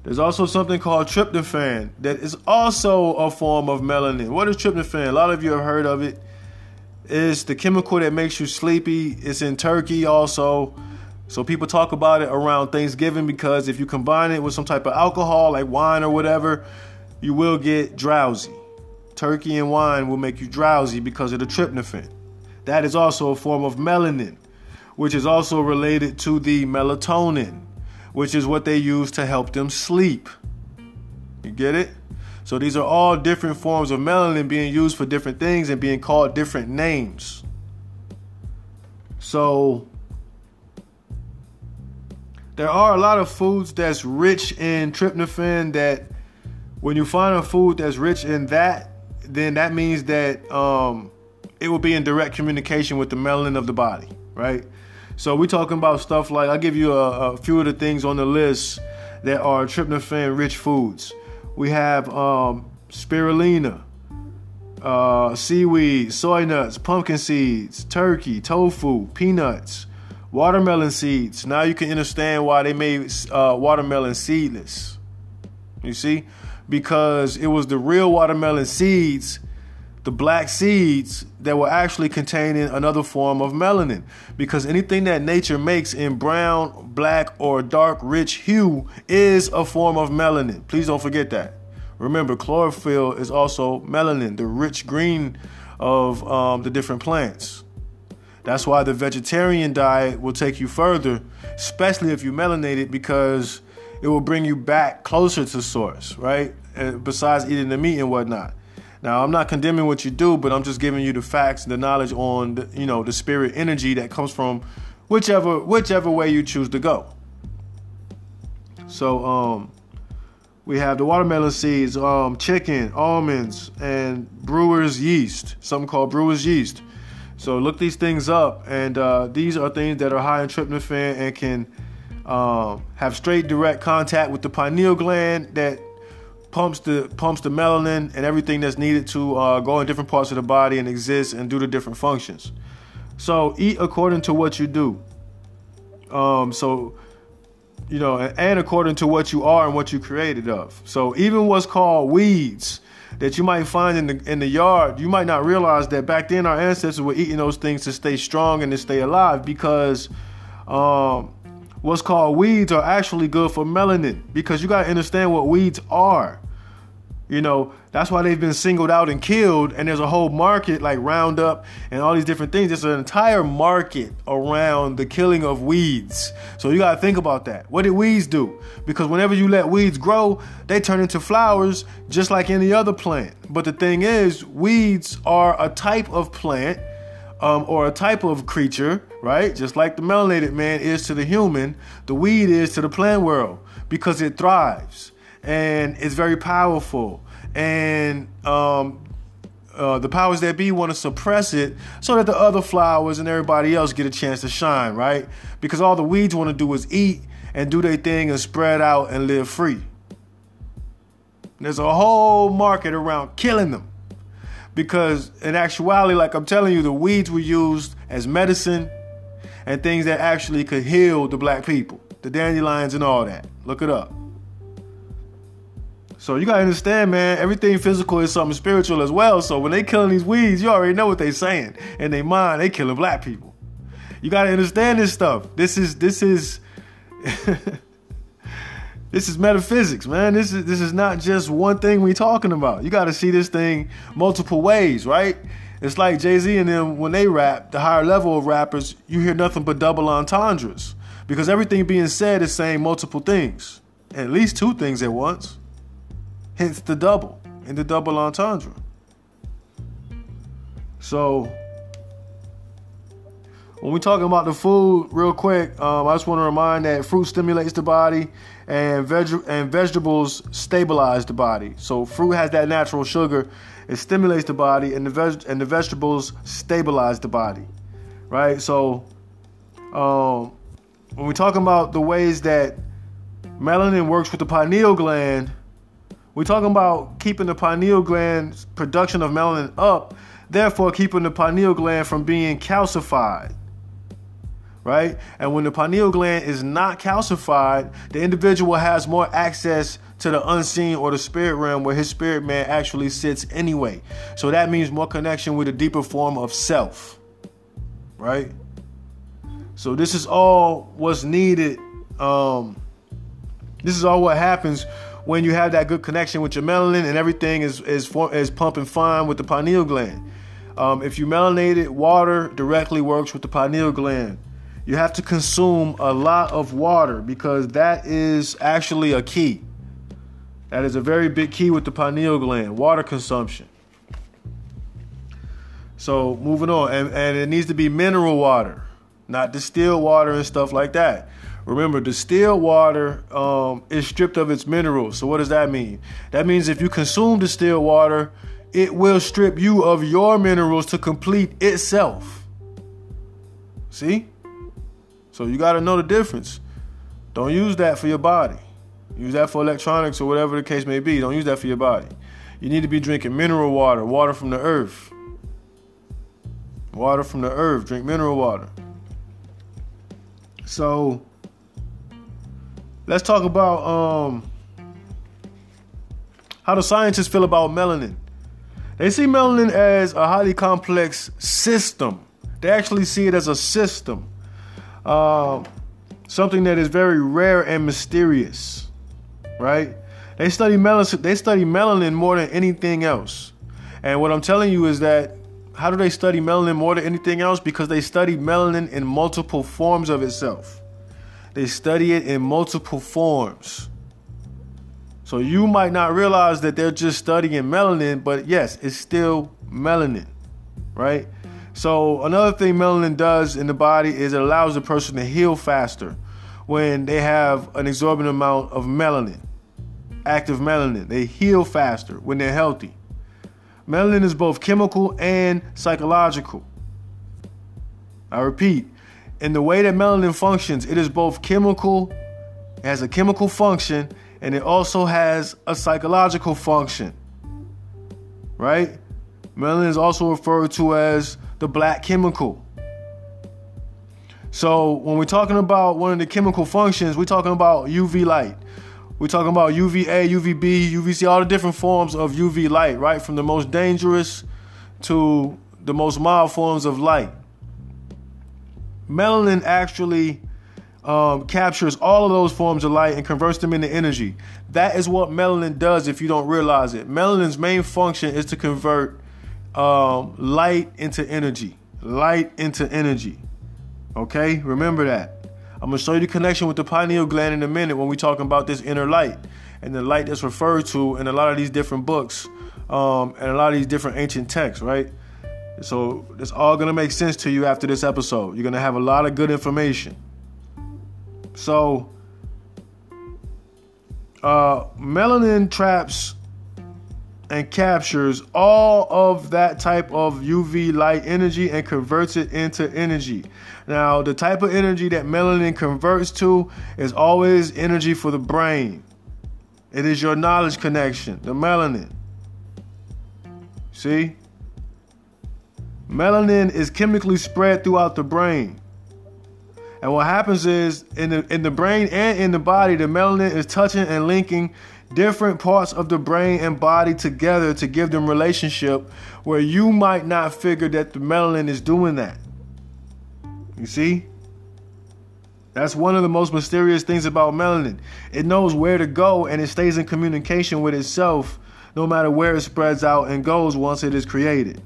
There's also something called tryptophan that is also a form of melanin. What is tryptophan? A lot of you have heard of it. It's the chemical that makes you sleepy. It's in turkey also. So people talk about it around Thanksgiving because if you combine it with some type of alcohol like wine or whatever, you will get drowsy. Turkey and wine will make you drowsy because of the tryptophan. That is also a form of melanin, which is also related to the melatonin which is what they use to help them sleep. You get it? So these are all different forms of melanin being used for different things and being called different names. So there are a lot of foods that's rich in tryptophan that when you find a food that's rich in that, then that means that um, it will be in direct communication with the melanin of the body, right? So we're talking about stuff like I'll give you a, a few of the things on the list that are tryptophan rich foods. We have um, spirulina, uh, seaweed, soy nuts, pumpkin seeds, turkey, tofu, peanuts, watermelon seeds. Now you can understand why they made uh, watermelon seedless. You see? Because it was the real watermelon seeds the black seeds that were actually containing another form of melanin. Because anything that nature makes in brown, black, or dark rich hue is a form of melanin. Please don't forget that. Remember, chlorophyll is also melanin, the rich green of um, the different plants. That's why the vegetarian diet will take you further, especially if you melanated, because it will bring you back closer to source, right? besides eating the meat and whatnot. Now, I'm not condemning what you do, but I'm just giving you the facts, the knowledge on, the, you know, the spirit energy that comes from whichever whichever way you choose to go. So, um, we have the watermelon seeds, um, chicken, almonds, and brewer's yeast, something called brewer's yeast. So look these things up, and uh, these are things that are high in tryptophan and can um, have straight direct contact with the pineal gland that pumps the pumps the melanin and everything that's needed to uh, go in different parts of the body and exist and do the different functions. So eat according to what you do. Um, so you know, and according to what you are and what you created of. So even what's called weeds that you might find in the in the yard, you might not realize that back then our ancestors were eating those things to stay strong and to stay alive because um, what's called weeds are actually good for melanin because you got to understand what weeds are. You know, that's why they've been singled out and killed. And there's a whole market like Roundup and all these different things. There's an entire market around the killing of weeds. So you got to think about that. What did weeds do? Because whenever you let weeds grow, they turn into flowers just like any other plant. But the thing is, weeds are a type of plant um, or a type of creature, right? Just like the melanated man is to the human, the weed is to the plant world because it thrives and it's very powerful. And um, uh, the powers that be want to suppress it so that the other flowers and everybody else get a chance to shine, right? Because all the weeds want to do is eat and do their thing and spread out and live free. There's a whole market around killing them because in actuality, like I'm telling you, the weeds were used as medicine and things that actually could heal the black people, the dandelions and all that. Look it up. So you gotta understand, man, everything physical is something spiritual as well. So when they killing these weeds, you already know what they saying. In their mind, they killing black people. You gotta understand this stuff. This is this is This is metaphysics, man. This is this is not just one thing we talking about. You got to see this thing multiple ways, right? It's like Jay Z and them when they rap, the higher level of rappers, you hear nothing but double entendres because everything being said is saying multiple things, at least two things at once. Hence the double and the double entendre. So when we talking about the food, real quick, um, I just want to remind that fruit stimulates the body, and veg- and vegetables stabilize the body. So fruit has that natural sugar, it stimulates the body, and the veg- and the vegetables stabilize the body, right? So, um, when we're talking about the ways that melanin works with the pineal gland, We're talking about keeping the pineal gland's production of melanin up, therefore keeping the pineal gland from being calcified. Right? And when the pineal gland is not calcified, the individual has more access to the unseen or the spirit realm where his spirit man actually sits anyway. So that means more connection with a deeper form of self. Right? So this is all what's needed. Um, this is all what happens when you have that good connection with your melanin and everything is is is pumping fine with the pineal gland. Um, if you melanated, water directly works with the pineal gland. You have to consume a lot of water because that is actually a key. That is a very big key with the pineal gland, water consumption. So moving on, and, and it needs to be mineral water, not distilled water and stuff like that. Remember, distilled water um, is stripped of its minerals. So what does that mean? That means if you consume distilled water, it will strip you of your minerals to complete itself. See? So you got to know the difference. Don't use that for your body. Use that for electronics or whatever the case may be. Don't use that for your body. You need to be drinking mineral water, water from the earth. Water from the earth. Drink mineral water. So let's talk about um, how the scientists feel about melanin. They see melanin as a highly complex system. They actually see it as a system, uh, something that is very rare and mysterious right? They study melanin. They study melanin more than anything else. And what I'm telling you is that how do they study melanin more than anything else? Because they study melanin in multiple forms of itself. They study it in multiple forms. So you might not realize that they're just studying melanin, but yes, it's still melanin, right? Mm-hmm. So another thing melanin does in the body is it allows the person to heal faster when they have an exorbitant amount of melanin active melanin. They heal faster when they're healthy. Melanin is both chemical and psychological. I repeat, in the way that melanin functions, it is both chemical, it has a chemical function, and it also has a psychological function. Right? Melanin is also referred to as the black chemical. So when we're talking about one of the chemical functions, we're talking about UV light. We're talking about UVA, UVB, UVC, all the different forms of UV light, right? From the most dangerous to the most mild forms of light. Melanin actually um, captures all of those forms of light and converts them into energy. That is what melanin does if you don't realize it. Melanin's main function is to convert um, light into energy. Light into energy. Okay? Remember that. I'm gonna show you the connection with the pineal gland in a minute when we talking about this inner light and the light that's referred to in a lot of these different books um, and a lot of these different ancient texts, right? So it's all gonna make sense to you after this episode. You're gonna have a lot of good information. So, uh, melanin traps and captures all of that type of UV light energy and converts it into energy. Now, the type of energy that melanin converts to is always energy for the brain. It is your knowledge connection, the melanin. See? Melanin is chemically spread throughout the brain. And what happens is in the in the brain and in the body, the melanin is touching and linking different parts of the brain and body together to give them relationship where you might not figure that the melanin is doing that. You see? That's one of the most mysterious things about melanin. It knows where to go and it stays in communication with itself no matter where it spreads out and goes once it is created.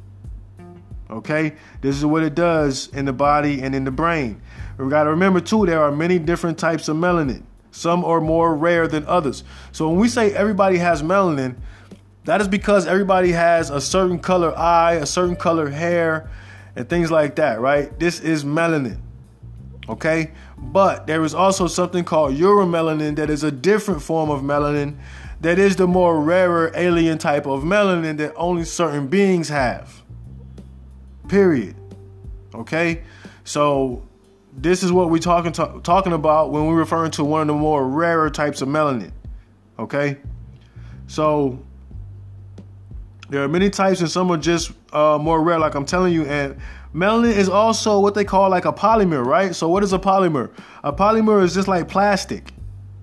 Okay? This is what it does in the body and in the brain. We got to remember too, there are many different types of melanin. Some are more rare than others. So when we say everybody has melanin, that is because everybody has a certain color eye, a certain color hair, and things like that, right? This is melanin. Okay? But there is also something called euromelanin that is a different form of melanin that is the more rarer alien type of melanin that only certain beings have. Period. Okay? So this is what we're talking to, talking about when we're referring to one of the more rarer types of melanin. Okay? So there are many types, and some are just uh, more rare, like I'm telling you. And melanin is also what they call like a polymer, right? So what is a polymer? A polymer is just like plastic.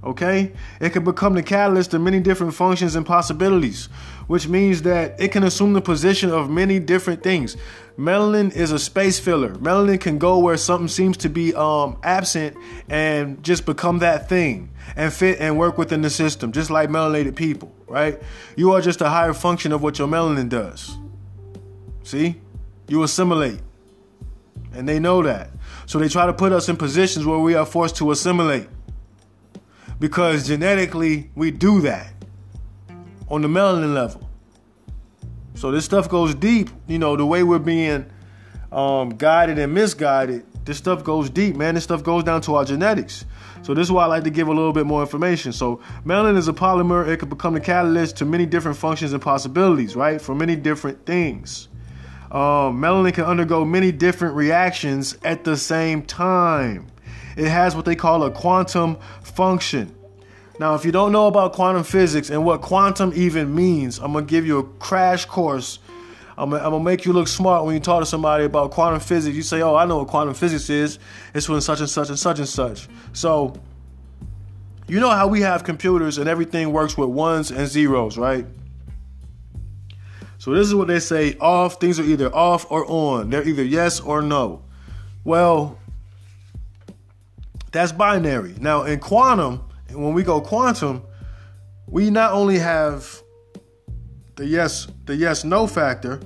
Okay? It can become the catalyst to many different functions and possibilities, which means that it can assume the position of many different things. Melanin is a space filler. Melanin can go where something seems to be um, absent and just become that thing and fit and work within the system, just like melanated people, right? You are just a higher function of what your melanin does. See? You assimilate. And they know that. So they try to put us in positions where we are forced to assimilate. Because genetically, we do that on the melanin level. So this stuff goes deep. You know, the way we're being um, guided and misguided, this stuff goes deep, man. This stuff goes down to our genetics. So this is why I like to give a little bit more information. So melanin is a polymer. It can become the catalyst to many different functions and possibilities, right? For many different things. Um, melanin can undergo many different reactions at the same time. It has what they call a quantum function. Now, if you don't know about quantum physics and what quantum even means, I'm gonna give you a crash course. I'm gonna, I'm gonna make you look smart when you talk to somebody about quantum physics. You say, "Oh, I know what quantum physics is. It's when such and such and such and such." So, you know how we have computers and everything works with ones and zeros, right? So this is what they say: off. Things are either off or on. They're either yes or no. Well, that's binary. Now in quantum and when we go quantum, we not only have the yes, the yes no factor,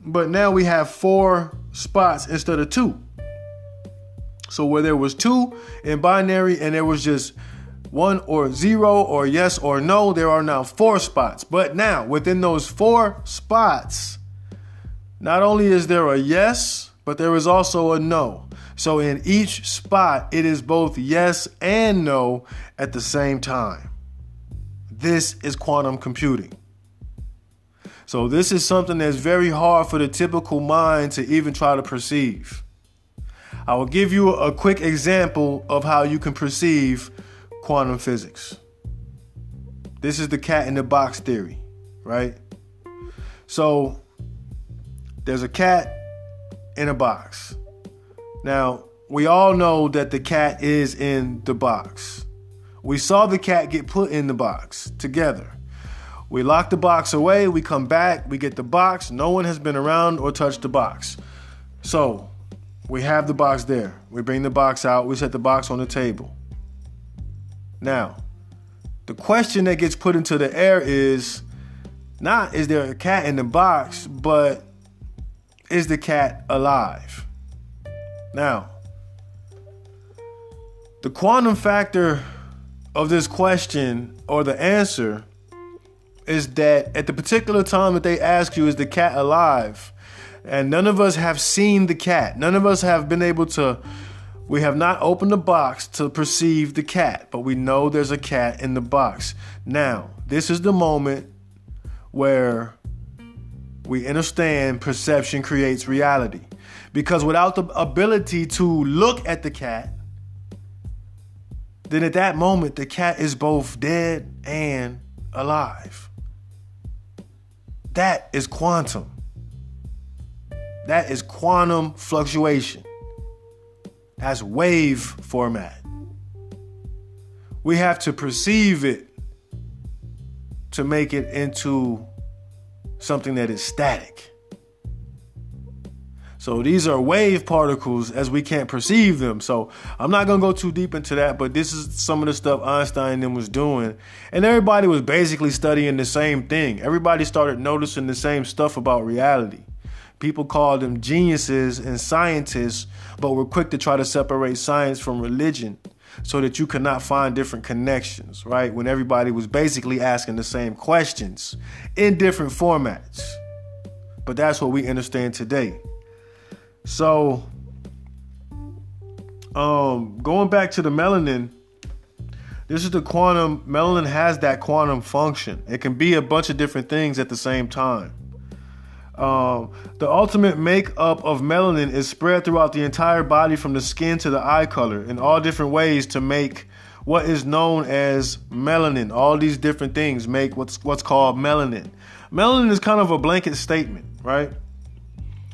but now we have four spots instead of two. So where there was two in binary and there was just one or zero or yes or no, there are now four spots. But now within those four spots, not only is there a yes, but there is also a no. So in each spot, it is both yes and no at the same time. This is quantum computing. So this is something that's very hard for the typical mind to even try to perceive. I will give you a quick example of how you can perceive quantum physics. This is the cat in the box theory, right? So there's a cat in a box. Now, we all know that the cat is in the box. We saw the cat get put in the box together. We lock the box away, we come back, we get the box. No one has been around or touched the box. So, we have the box there. We bring the box out, we set the box on the table. Now, the question that gets put into the air is not is there a cat in the box, but is the cat alive? Now, the quantum factor of this question or the answer is that at the particular time that they ask you, is the cat alive? And none of us have seen the cat. None of us have been able to, we have not opened the box to perceive the cat, but we know there's a cat in the box. Now, this is the moment where we understand perception creates reality. Because without the ability to look at the cat, then at that moment, the cat is both dead and alive. That is quantum. That is quantum fluctuation. That's wave format. We have to perceive it to make it into something that is static. So these are wave particles as we can't perceive them. So I'm not gonna go too deep into that, but this is some of the stuff Einstein was doing. And everybody was basically studying the same thing. Everybody started noticing the same stuff about reality. People called them geniuses and scientists, but were quick to try to separate science from religion so that you could not find different connections, right? When everybody was basically asking the same questions in different formats. But that's what we understand today. So, um, going back to the melanin, this is the quantum. Melanin has that quantum function. It can be a bunch of different things at the same time. Um, the ultimate makeup of melanin is spread throughout the entire body from the skin to the eye color in all different ways to make what is known as melanin. All these different things make what's what's called melanin. Melanin is kind of a blanket statement, right?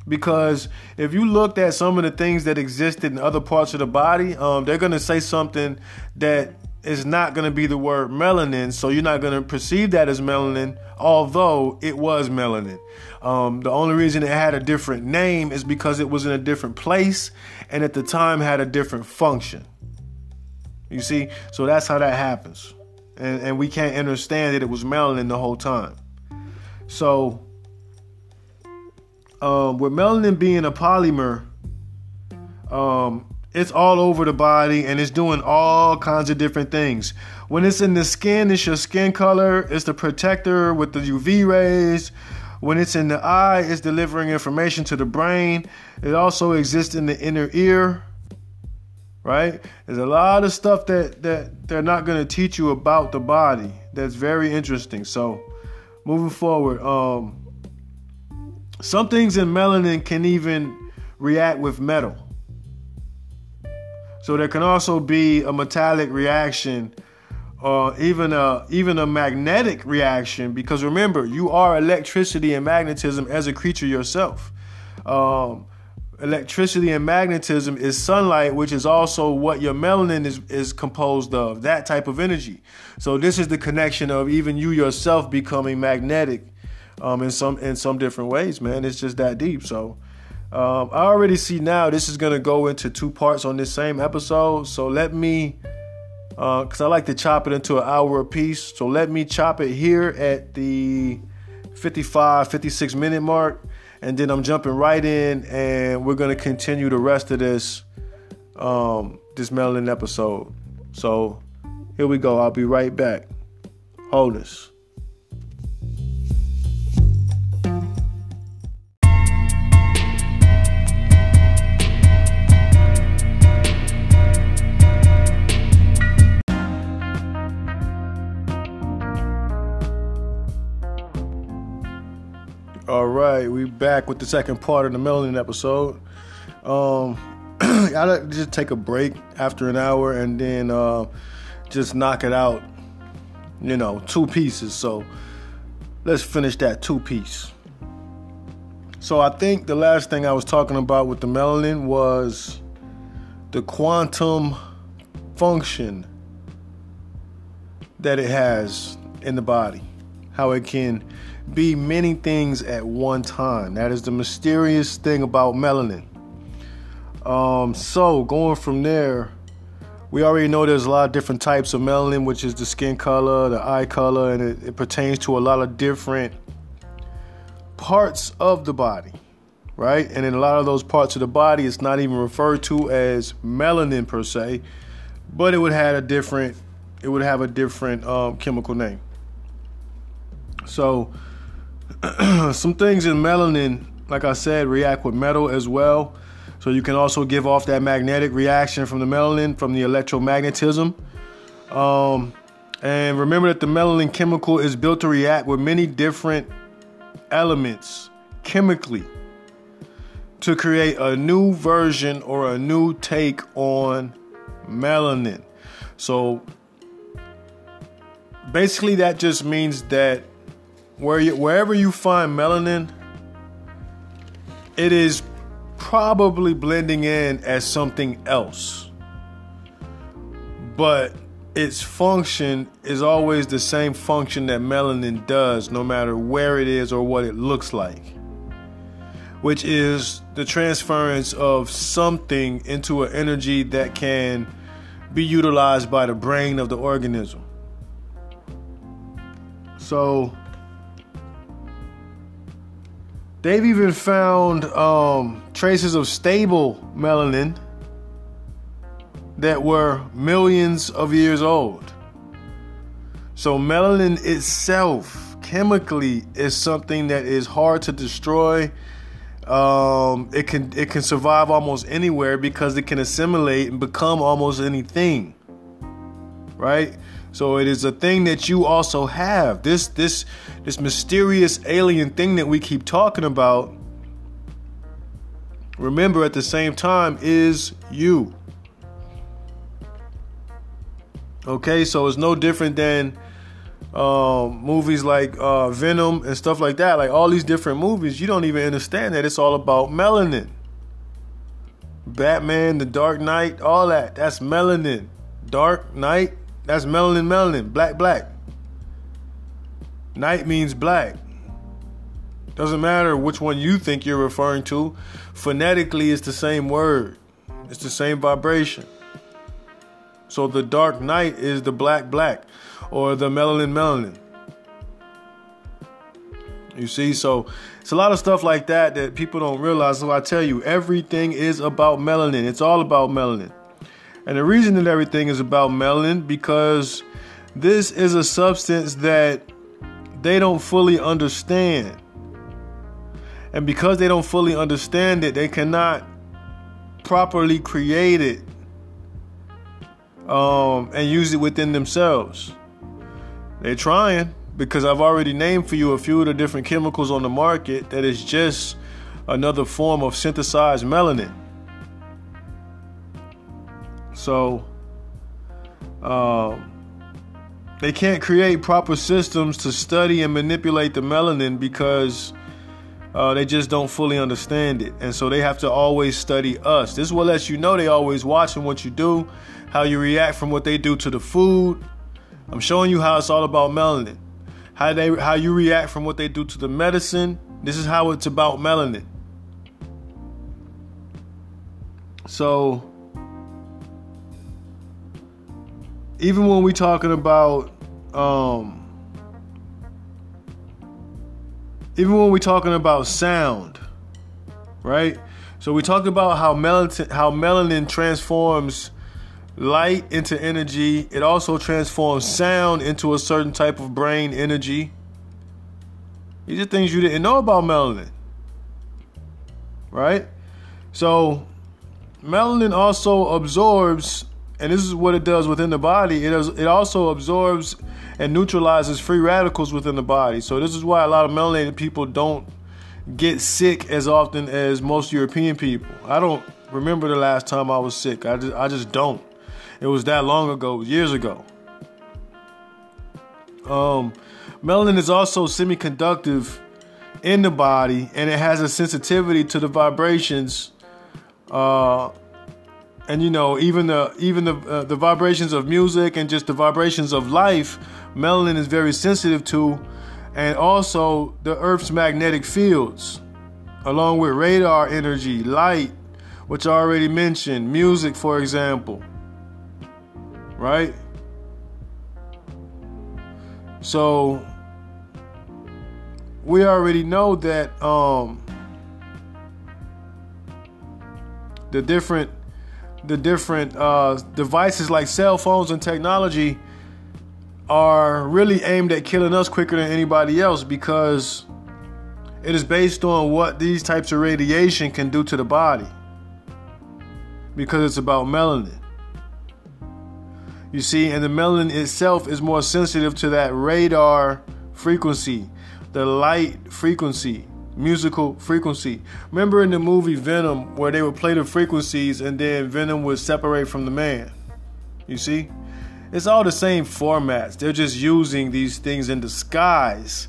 Because if you looked at some of the things that existed in other parts of the body, um, they're going to say something that is not going to be the word melanin, so you're not going to perceive that as melanin, although it was melanin. Um, the only reason it had a different name is because it was in a different place and at the time had a different function. You see? So that's how that happens. And, and we can't understand that it was melanin the whole time. So, um, with melanin being a polymer, um, it's all over the body and it's doing all kinds of different things. When it's in the skin, it's your skin color, it's the protector with the UV rays. When it's in the eye, it's delivering information to the brain. It also exists in the inner ear, right? There's a lot of stuff that, that they're not going to teach you about the body that's very interesting. So, moving forward, um, some things in melanin can even react with metal. So there can also be a metallic reaction or even a even a magnetic reaction because remember you are electricity and magnetism as a creature yourself. Um, electricity and magnetism is sunlight which is also what your melanin is, is composed of that type of energy. So this is the connection of even you yourself becoming magnetic um, in some in some different ways man it's just that deep so um, I already see now this is gonna go into two parts on this same episode. So let me, because uh, I like to chop it into an hour a piece. So let me chop it here at the 55, 56 minute mark, and then I'm jumping right in, and we're gonna continue the rest of this, um, this melanin episode. So here we go. I'll be right back. Hold this. All right, we back with the second part of the melanin episode. Um, I like just take a break after an hour and then uh, just knock it out. You know, two pieces. So let's finish that two piece. So I think the last thing I was talking about with the melanin was the quantum function that it has in the body, how it can be many things at one time. That is the mysterious thing about melanin. Um, so going from there, we already know there's a lot of different types of melanin, which is the skin color, the eye color, and it, it pertains to a lot of different parts of the body, right? And in a lot of those parts of the body, it's not even referred to as melanin per se, but it would have a different, it would have a different um, chemical name. So some things in melanin, like I said, react with metal as well. So you can also give off that magnetic reaction from the melanin, from the electromagnetism. Um, and remember that the melanin chemical is built to react with many different elements chemically to create a new version or a new take on melanin. So basically, that just means that where you, wherever you find melanin, it is probably blending in as something else. But its function is always the same function that melanin does, no matter where it is or what it looks like, which is the transference of something into an energy that can be utilized by the brain of the organism. So, They've even found um, traces of stable melanin that were millions of years old. So, melanin itself, chemically, is something that is hard to destroy. Um, it can it can survive almost anywhere because it can assimilate and become almost anything. Right? So it is a thing that you also have. This this this mysterious alien thing that we keep talking about. Remember at the same time is you. Okay, so it's no different than um, movies like uh, Venom and stuff like that. Like all these different movies, you don't even understand that it's all about melanin. Batman, The Dark Knight, all that. That's melanin. Dark Knight, that's melanin, melanin. Black, black. Night means black. Doesn't matter which one you think you're referring to. Phonetically, it's the same word, it's the same vibration. So the dark night is the black, black, or the melanin, melanin. You see, so it's a lot of stuff like that that people don't realize. So I tell you, everything is about melanin. It's all about melanin. And the reason that everything is about melanin because this is a substance that they don't fully understand. And because they don't fully understand it, they cannot properly create it um, and use it within themselves. They're trying because I've already named for you a few of the different chemicals on the market that is just another form of synthesized melanin. So, um, they can't create proper systems to study and manipulate the melanin because uh, they just don't fully understand it. And so they have to always study us. This is what lets you know they always watching what you do, how you react from what they do to the food. I'm showing you how it's all about melanin how they how you react from what they do to the medicine. This is how it's about melanin. So even when we talking about um even when we talking about sound, right? So we talked about how melanin how melanin transforms light into energy. It also transforms sound into a certain type of brain energy. These are things you didn't know about melanin. Right? So, melanin also absorbs, and this is what it does within the body, it, it also absorbs and neutralizes free radicals within the body. So, this is why a lot of melanated people don't get sick as often as most European people. I don't remember the last time I was sick. I just, I just don't. It was that long ago, years ago. Um, melanin is also semiconductive in the body, and it has a sensitivity to the vibrations. Uh, and you know, even the even the uh, the vibrations of music and just the vibrations of life, melanin is very sensitive to, and also the Earth's magnetic fields, along with radar energy, light, which I already mentioned, music, for example right? So we already know that um, the different the different uh, devices like cell phones and technology are really aimed at killing us quicker than anybody else because it is based on what these types of radiation can do to the body because it's about melanin. You see, and the melanin itself is more sensitive to that radar frequency, the light frequency, musical frequency. Remember in the movie Venom where they would play the frequencies and then Venom would separate from the man? You see? It's all the same formats. They're just using these things in disguise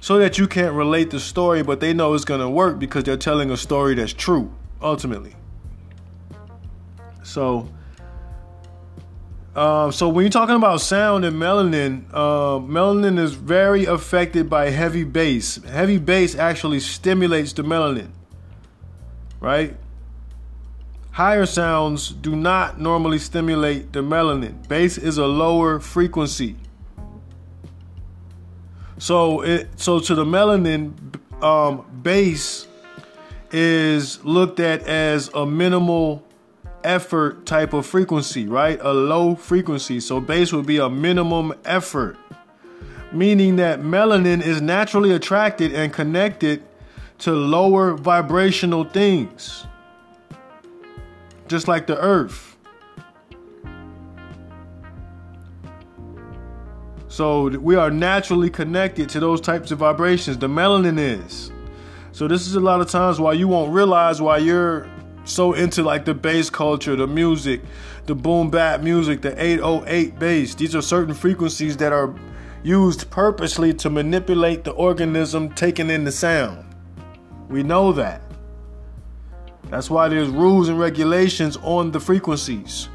so that you can't relate the story, but they know it's going to work because they're telling a story that's true, ultimately. So, uh, so when you're talking about sound and melanin, uh, melanin is very affected by heavy bass. Heavy bass actually stimulates the melanin, right? Higher sounds do not normally stimulate the melanin. Bass is a lower frequency. So it so to the melanin, um, bass is looked at as a minimal effort type of frequency, right? A low frequency. So bass would be a minimum effort, meaning that melanin is naturally attracted and connected to lower vibrational things, just like the earth. So we are naturally connected to those types of vibrations. The melanin is. So this is a lot of times why you won't realize why you're so into like the bass culture, the music, the boom bap music, the 808 bass. These are certain frequencies that are used purposely to manipulate the organism taking in the sound. We know that. That's why there's rules and regulations on the frequencies,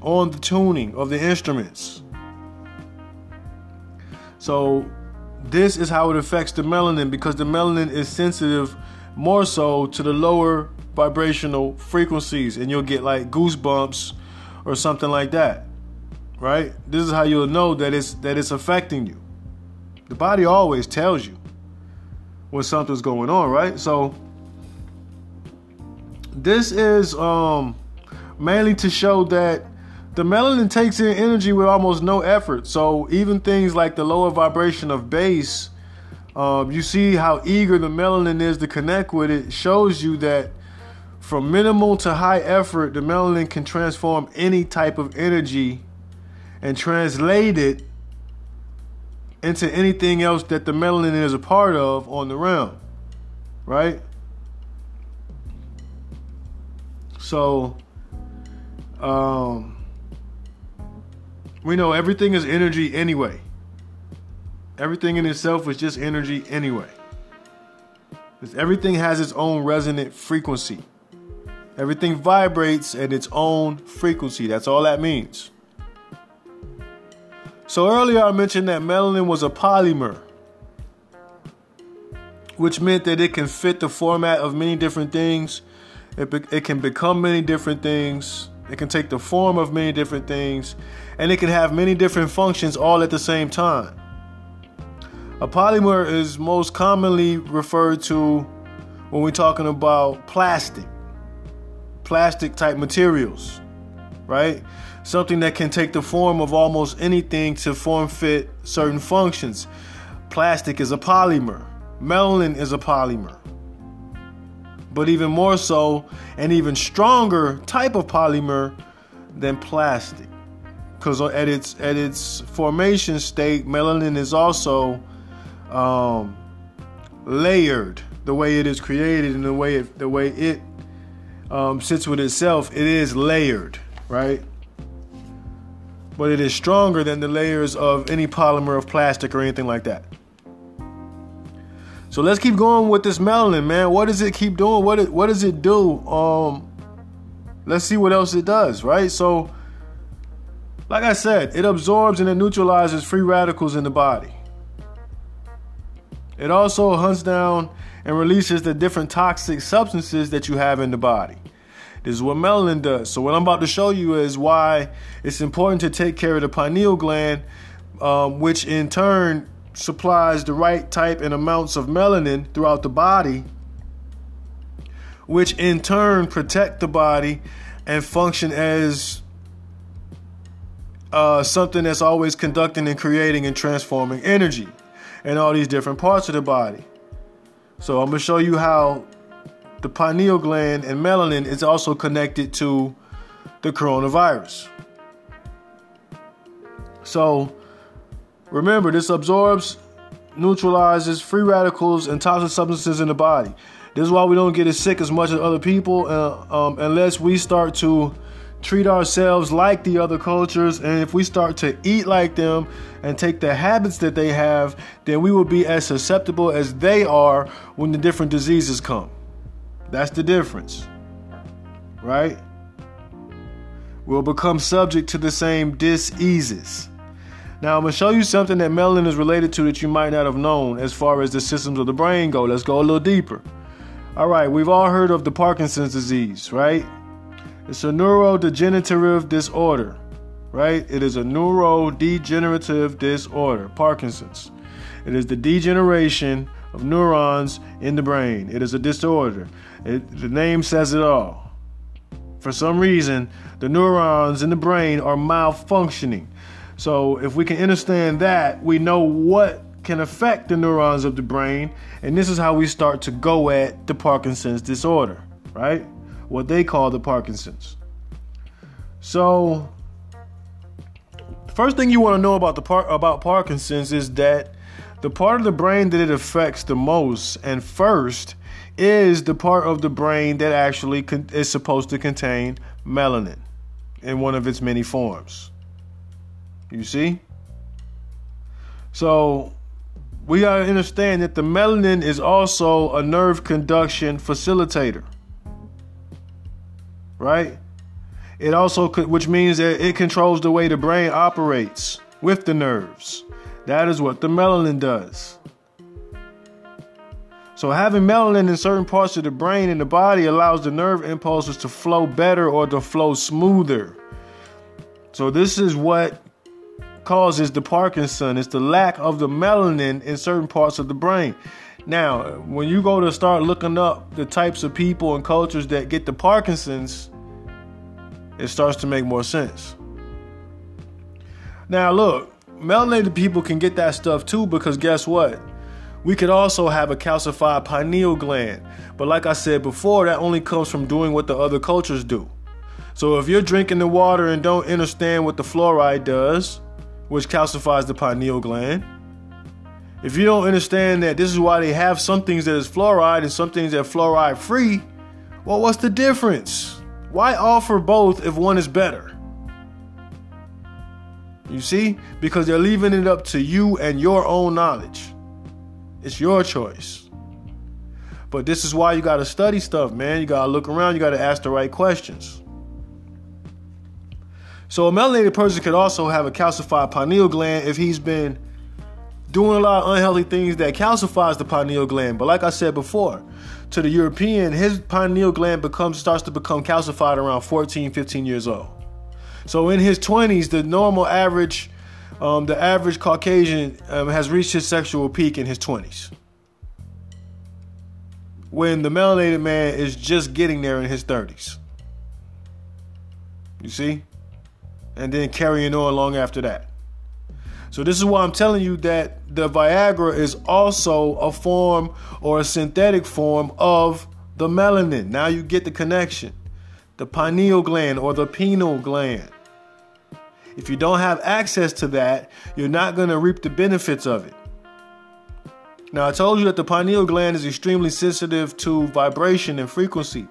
on the tuning of the instruments. So, this is how it affects the melanin because the melanin is sensitive more so to the lower vibrational frequencies, and you'll get like goosebumps or something like that. Right? This is how you'll know that it's that it's affecting you. The body always tells you when something's going on, right? So this is um mainly to show that the melanin takes in energy with almost no effort. So even things like the lower vibration of bass, um, you see how eager the melanin is to connect with it, shows you that from minimal to high effort, the melanin can transform any type of energy and translate it into anything else that the melanin is a part of on the realm. Right? So, um, we know everything is energy anyway. Everything in itself is just energy anyway. Everything has its own resonant frequency. Everything vibrates at its own frequency. That's all that means. So earlier I mentioned that melanin was a polymer, which meant that it can fit the format of many different things. It, be- it can become many different things. It can take the form of many different things, and it can have many different functions all at the same time. A polymer is most commonly referred to when we're talking about plastic, plastic type materials, right? Something that can take the form of almost anything to form fit certain functions. Plastic is a polymer, melanin is a polymer but even more so, an even stronger type of polymer than plastic. Because at its at its formation state, melanin is also um, layered. The way it is created and the way it, the way it um, sits with itself, it is layered, right? But it is stronger than the layers of any polymer of plastic or anything like that. So let's keep going with this melanin, man. What does it keep doing? What it, what does it do? Um, let's see what else it does, right? So, like I said, it absorbs and it neutralizes free radicals in the body. It also hunts down and releases the different toxic substances that you have in the body. This is what melanin does. So, what I'm about to show you is why it's important to take care of the pineal gland, um, which in turn supplies the right type and amounts of melanin throughout the body, which in turn protect the body and function as uh, something that's always conducting and creating and transforming energy in all these different parts of the body. So I'm gonna show you how the pineal gland and melanin is also connected to the coronavirus. So Remember, this absorbs, neutralizes free radicals and toxic substances in the body. This is why we don't get as sick as much as other people uh, um, unless we start to treat ourselves like the other cultures. And if we start to eat like them and take the habits that they have, then we will be as susceptible as they are when the different diseases come. That's the difference, right? We'll become subject to the same diseases. Now, I'm going to show you something that melanin is related to that you might not have known as far as the systems of the brain go. Let's go a little deeper. All right, we've all heard of the Parkinson's disease, right? It's a neurodegenerative disorder, right? It is a neurodegenerative disorder, Parkinson's. It is the degeneration of neurons in the brain. It is a disorder. It, the name says it all. For some reason, the neurons in the brain are malfunctioning. So if we can understand that, we know what can affect the neurons of the brain, and this is how we start to go at the Parkinson's disorder, right? What they call the Parkinson's. So, first thing you want to know about the par- about Parkinson's is that the part of the brain that it affects the most and first is the part of the brain that actually con- is supposed to contain melanin in one of its many forms. You see? So we got to understand that the melanin is also a nerve conduction facilitator. Right? It also, which means that it controls the way the brain operates with the nerves. That is what the melanin does. So, having melanin in certain parts of the brain and the body allows the nerve impulses to flow better or to flow smoother. So, this is what causes the Parkinson. It's the lack of the melanin in certain parts of the brain. Now, when you go to start looking up the types of people and cultures that get the Parkinson's, it starts to make more sense. Now, look, melanated people can get that stuff too because guess what? We could also have a calcified pineal gland. But like I said before, that only comes from doing what the other cultures do. So if you're drinking the water and don't understand what the fluoride does, which calcifies the pineal gland, if you don't understand that this is why they have some things that is fluoride and some things that are fluoride free, well, what's the difference? Why offer both if one is better? You see? Because they're leaving it up to you and your own knowledge. It's your choice. But this is why you got to study stuff, man. You got to look around, you got to ask the right questions. So, a melanated person could also have a calcified pineal gland if he's been doing a lot of unhealthy things that calcifies the pineal gland. But like I said before, to the European, his pineal gland becomes starts to become calcified around 14, 15 years old. So in his 20s, the normal average um, the average Caucasian um, has reached his sexual peak in his 20s. When the melanated man is just getting there in his 30s. You see? And then carrying on long after that. So, this is why I'm telling you that the Viagra is also a form or a synthetic form of the melanin. Now you get the connection. The pineal gland or the pineal gland. If you don't have access to that, you're not going to reap the benefits of it. Now, I told you that the pineal gland is extremely sensitive to vibration and frequency.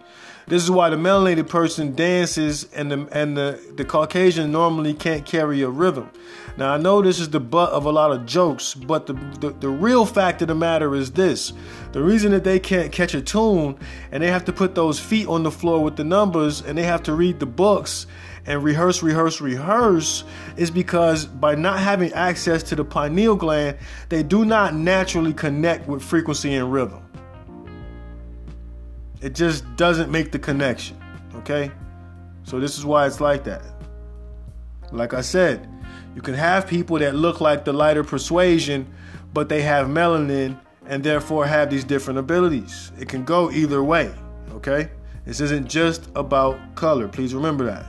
This is why the melanated person dances and the and the, the Caucasian normally can't carry a rhythm. Now I know this is the butt of a lot of jokes, but the, the, the real fact of the matter is this. The reason that they can't catch a tune and they have to put those feet on the floor with the numbers and they have to read the books and rehearse, rehearse, rehearse is because by not having access to the pineal gland, they do not naturally connect with frequency and rhythm. It just doesn't make the connection. Okay? So this is why it's like that. Like I said, you can have people that look like the lighter persuasion, but they have melanin and therefore have these different abilities. It can go either way. Okay? This isn't just about color. Please remember that.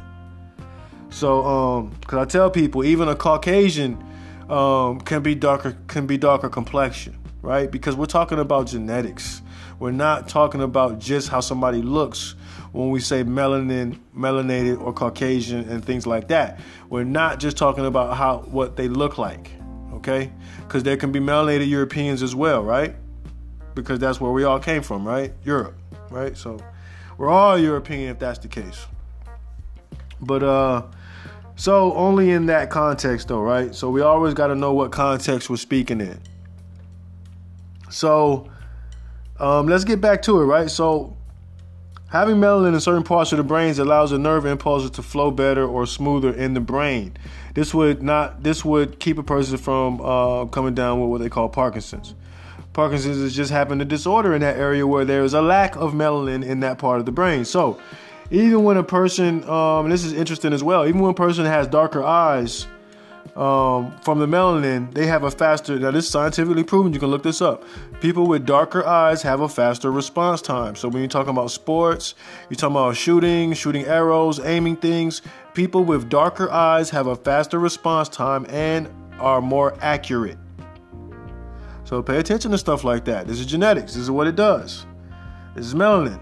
So, um, cause I tell people, even a Caucasian um, can be darker, can be darker complexion, right? Because we're talking about genetics. We're not talking about just how somebody looks when we say melanin, melanated, or Caucasian and things like that. We're not just talking about how what they look like, okay? Because there can be melanated Europeans as well, right? Because that's where we all came from, right? Europe, right? So we're all European if that's the case. But uh so only in that context though, right? So we always got to know what context we're speaking in. So um, let's get back to it, right? So, having melanin in certain parts of the brain allows the nerve impulses to flow better or smoother in the brain. This would not. This would keep a person from uh, coming down with what they call Parkinson's. Parkinson's is just having a disorder in that area where there is a lack of melanin in that part of the brain. So, even when a person, um, this is interesting as well, even when a person has darker eyes um, from the melanin, they have a faster. Now, this is scientifically proven. You can look this up. People with darker eyes have a faster response time. So, when you're talking about sports, you're talking about shooting, shooting arrows, aiming things. People with darker eyes have a faster response time and are more accurate. So, pay attention to stuff like that. This is genetics. This is what it does. This is melanin.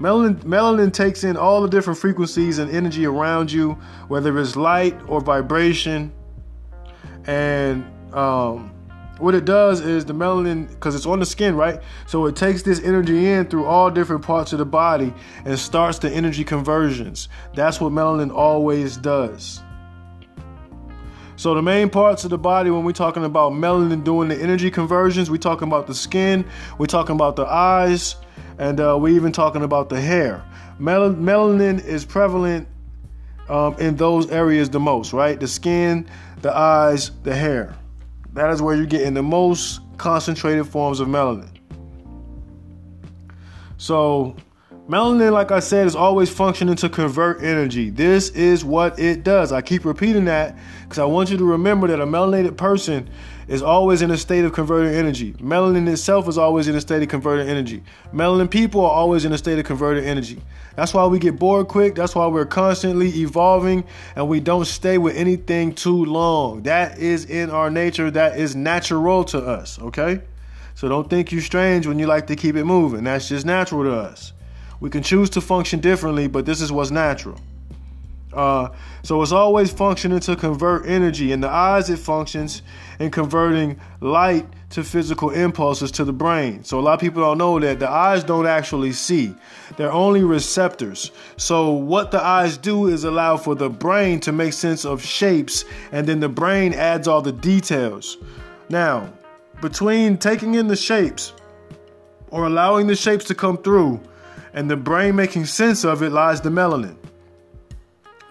Melanin, melanin takes in all the different frequencies and energy around you, whether it's light or vibration, and um, what it does is the melanin, because it's on the skin, right? So it takes this energy in through all different parts of the body and starts the energy conversions. That's what melanin always does. So the main parts of the body when we're talking about melanin doing the energy conversions, we're talking about the skin, we're talking about the eyes, and uh, we're even talking about the hair. Mel- melanin is prevalent um, in those areas the most, right? The skin, the eyes, the hair. That is where you're getting the most concentrated forms of melanin. So, melanin, like I said, is always functioning to convert energy. This is what it does. I keep repeating that because I want you to remember that a melanated person is always in a state of converting energy. Melanin itself is always in a state of converting energy. Melanin people are always in a state of converting energy. That's why we get bored quick. That's why we're constantly evolving and we don't stay with anything too long. That is in our nature. That is natural to us, okay? So don't think you're strange when you like to keep it moving. That's just natural to us. We can choose to function differently, but this is what's natural. Uh, so it's always functioning to convert energy. In the eyes, it functions in converting light to physical impulses to the brain. So a lot of people don't know that the eyes don't actually see. They're only receptors. So what the eyes do is allow for the brain to make sense of shapes and then the brain adds all the details. Now, between taking in the shapes or allowing the shapes to come through and the brain making sense of it lies the melanin.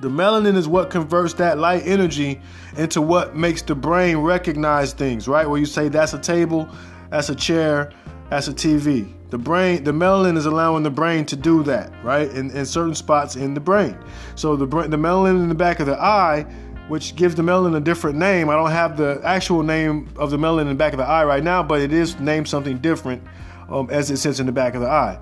The melanin is what converts that light energy into what makes the brain recognize things, right? Where you say that's a table, that's a chair, that's a TV. The brain, the melanin is allowing the brain to do that, right? In, in certain spots in the brain. So the brain, the melanin in the back of the eye, which gives the melanin a different name. I don't have the actual name of the melanin in the back of the eye right now, but it is named something different um, as it sits in the back of the eye.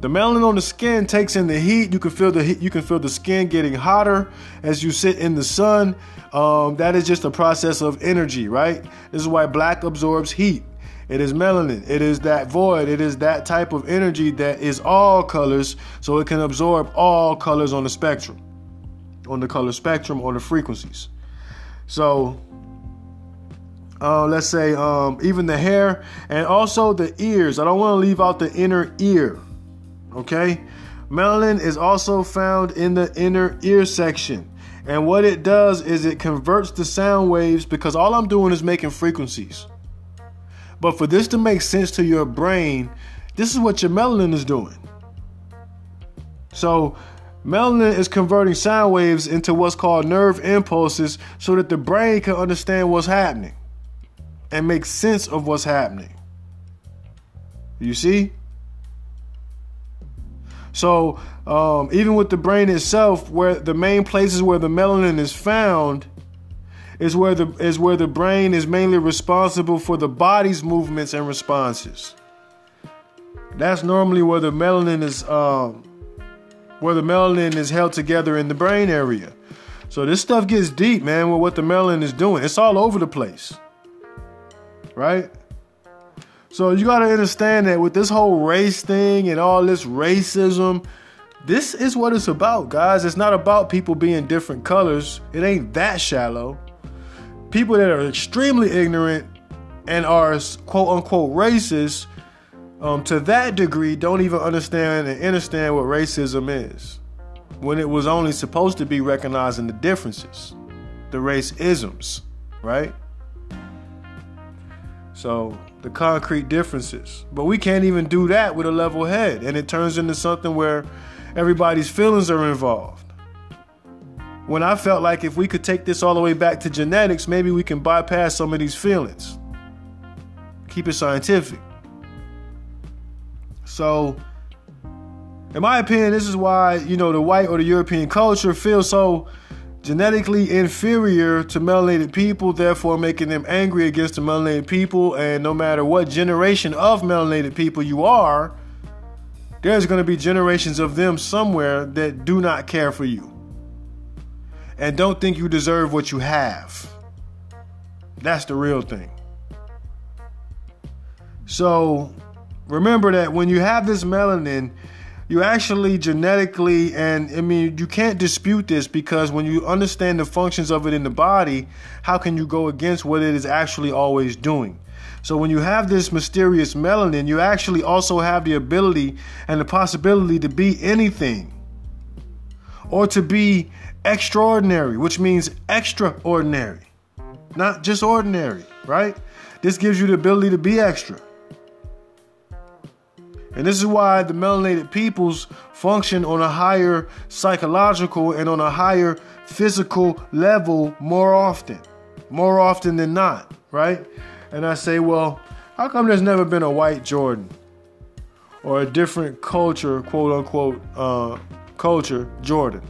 The melanin on the skin takes in the heat. You can feel the heat. You can feel the skin getting hotter as you sit in the sun. Um, that is just a process of energy, right? This is why black absorbs heat. It is melanin. It is that void. It is that type of energy that is all colors, so it can absorb all colors on the spectrum, on the color spectrum, or the frequencies. So uh, let's say um, even the hair and also the ears. I don't want to leave out the inner ear. Okay? Melanin is also found in the inner ear section. And what it does is it converts the sound waves because all I'm doing is making frequencies. But for this to make sense to your brain, this is what your melanin is doing. So, melanin is converting sound waves into what's called nerve impulses so that the brain can understand what's happening and make sense of what's happening. You see? So um, even with the brain itself, where the main places where the melanin is found is where the is where the brain is mainly responsible for the body's movements and responses. That's normally where the melanin is um, where the melanin is held together in the brain area. So this stuff gets deep, man, with what the melanin is doing. It's all over the place. Right? So you got to understand that with this whole race thing and all this racism, this is what it's about, guys. It's not about people being different colors. It ain't that shallow. People that are extremely ignorant and are quote unquote racist um, to that degree don't even understand and understand what racism is when it was only supposed to be recognizing the differences, the race isms, right? So the concrete differences. But we can't even do that with a level head. And it turns into something where everybody's feelings are involved. When I felt like if we could take this all the way back to genetics, maybe we can bypass some of these feelings. Keep it scientific. So, in my opinion, this is why, you know, the white or the European culture feels so genetically inferior to melanated people, therefore making them angry against the melanated people. And no matter what generation of melanated people you are, there's going to be generations of them somewhere that do not care for you and don't think you deserve what you have. That's the real thing. So remember that when you have this melanin, you actually genetically, and I mean, you can't dispute this because when you understand the functions of it in the body, how can you go against what it is actually always doing? So when you have this mysterious melanin, you actually also have the ability and the possibility to be anything or to be extraordinary, which means extraordinary, not just ordinary, right? This gives you the ability to be extra. And this is why the melanated peoples function on a higher psychological and on a higher physical level more often, more often than not, right? And I say, well, how come there's never been a white Jordan or a different culture, quote unquote, uh, culture Jordan?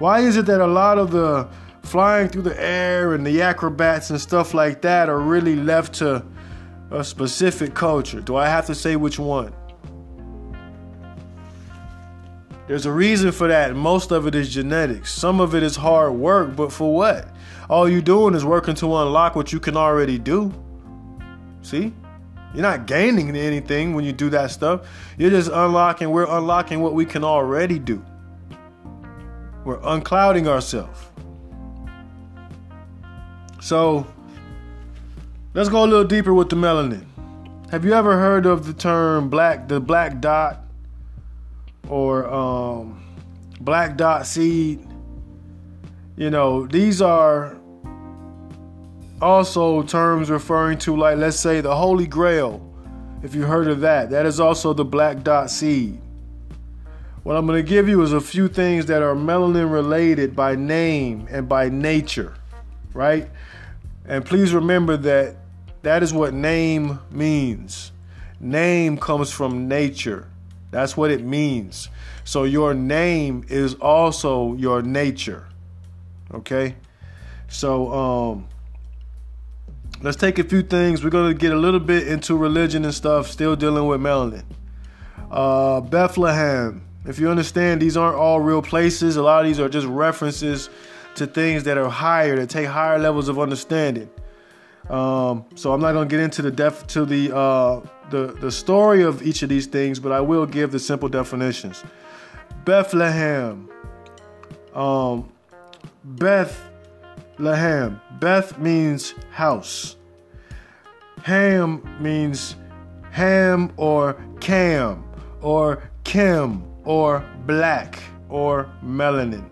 Why is it that a lot of the flying through the air and the acrobats and stuff like that are really left to a specific culture? Do I have to say which one? There's a reason for that. Most of it is genetics. Some of it is hard work, but for what? All you're doing is working to unlock what you can already do. See? You're not gaining anything when you do that stuff. You're just unlocking, we're unlocking what we can already do. We're unclouding ourselves. So, let's go a little deeper with the melanin. Have you ever heard of the term black, the black dot, or um, black dot seed? You know, these are also terms referring to, like, let's say, the Holy Grail. If you heard of that, that is also the black dot seed. What I'm going to give you is a few things that are melanin related by name and by nature, right? And please remember that that is what name means. Name comes from nature. That's what it means. So your name is also your nature. Okay? So um let's take a few things. We're going to get a little bit into religion and stuff, still dealing with melanin. Uh Bethlehem. If you understand, these aren't all real places. A lot of these are just references to things that are higher, that take higher levels of understanding. Um, so I'm not going to get into the def to the uh, the the story of each of these things, but I will give the simple definitions. Bethlehem, um, Bethlehem. Beth means house. Ham means ham or cam or kim or black or melanin.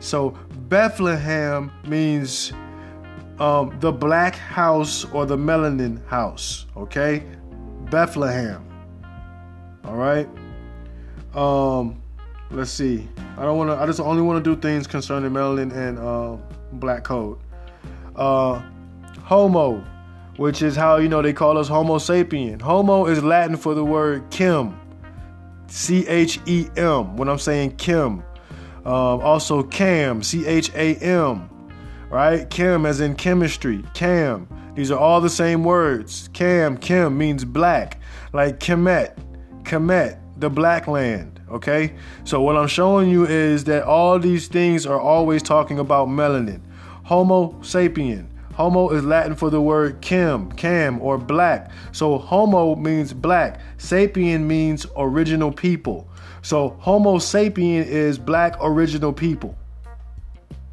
So Bethlehem means um, the black house or the melanin house. Okay, Bethlehem. All right. Um, let's see. I don't want to. I just only want to do things concerning melanin and uh, black code. Uh, homo, which is how you know they call us Homo sapien. Homo is Latin for the word Kim. C H E M. When I'm saying Kim. Um, also Cam. C H A M. Right? Kim, as in chemistry. Cam. These are all the same words. Cam, Kim means black. Like Kemet. Kemet, the black land. Okay? So what I'm showing you is that all these things are always talking about melanin. Homo sapien. Homo is Latin for the word kim, cam, or black. So homo means black. Sapien means original people. So Homo sapien is black original people.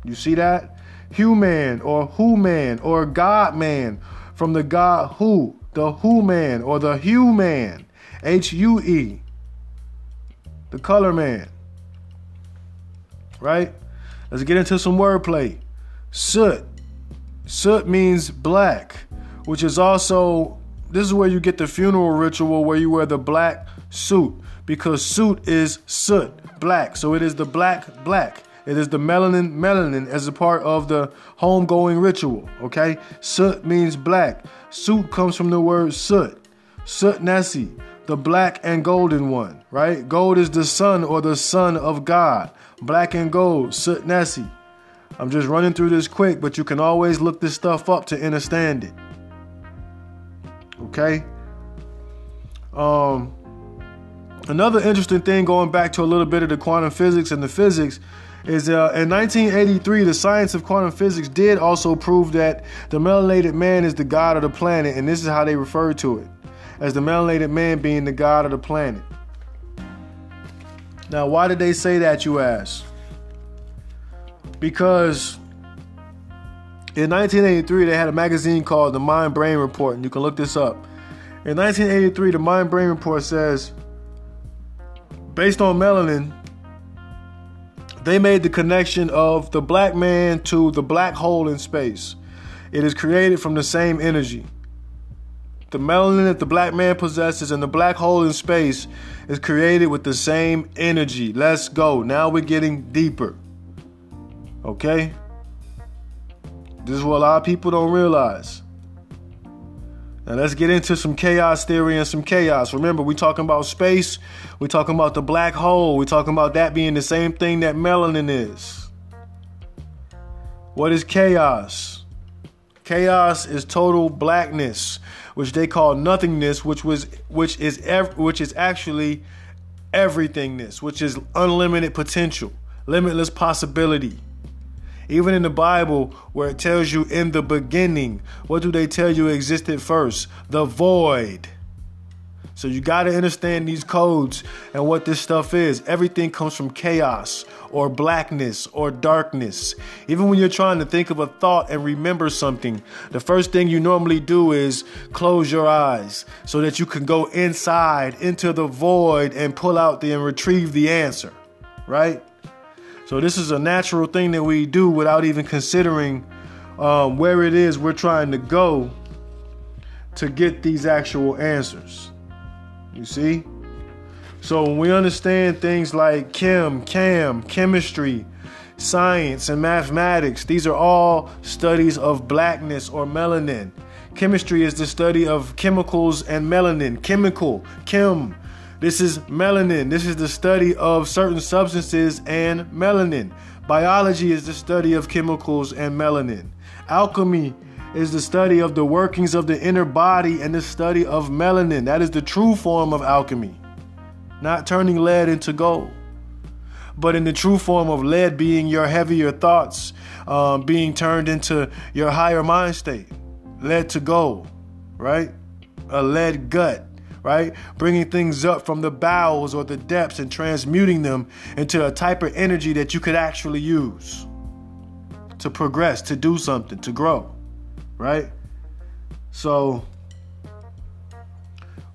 You see that? Human or who man or God man from the God who, the who man or the hue man. H U E. The color man. Right? Let's get into some wordplay. Soot Soot means black, which is also this is where you get the funeral ritual where you wear the black suit because suit is soot, black. So it is the black black. It is the melanin melanin as a part of the homegoing ritual. Okay, soot means black. Soot comes from the word soot. Soot Nessie, the black and golden one. Right, gold is the sun or the son of God. Black and gold, soot Nessie. I'm just running through this quick, but you can always look this stuff up to understand it. Okay? Um another interesting thing going back to a little bit of the quantum physics and the physics is uh, in 1983 the science of quantum physics did also prove that the melanated man is the god of the planet and this is how they refer to it as the melanated man being the god of the planet now why did they say that you ask because In 1983, they had a magazine called the Mind Brain Report, and you can look this up. In 1983, the Mind Brain Report says, based on melanin, they made the connection of the black man to the black hole in space. It is created from the same energy. The melanin that the black man possesses and the black hole in space is created with the same energy. Let's go. Now we're getting deeper. Okay? This is what a lot of people don't realize. Now let's get into some chaos theory and some chaos. Remember, we're talking about space, we're talking about the black hole, we're talking about that being the same thing that melanin is. What is chaos? Chaos is total blackness, which they call nothingness, which was which is ev- which is actually everythingness, which is unlimited potential, limitless possibility. Even in the Bible, where it tells you in the beginning, what do they tell you existed first? The void. So you got to understand these codes and what this stuff is. Everything comes from chaos or blackness or darkness. Even when you're trying to think of a thought and remember something, the first thing you normally do is close your eyes so that you can go inside into the void and pull out the and retrieve the answer, right? So this is a natural thing that we do without even considering um, where it is we're trying to go to get these actual answers. You see? So when we understand things like chem, cam, chemistry, science, and mathematics, these are all studies of blackness or melanin. Chemistry is the study of chemicals and melanin. Chemical, chem. This is melanin. This is the study of certain substances and melanin. Biology is the study of chemicals and melanin. Alchemy is the study of the workings of the inner body and the study of melanin. That is the true form of alchemy, not turning lead into gold, but in the true form of lead being your heavier thoughts, um, being turned into your higher mind state. Lead to gold, right? A lead gut. Right? Bringing things up from the bowels or the depths and transmuting them into a type of energy that you could actually use to progress, to do something, to grow right? So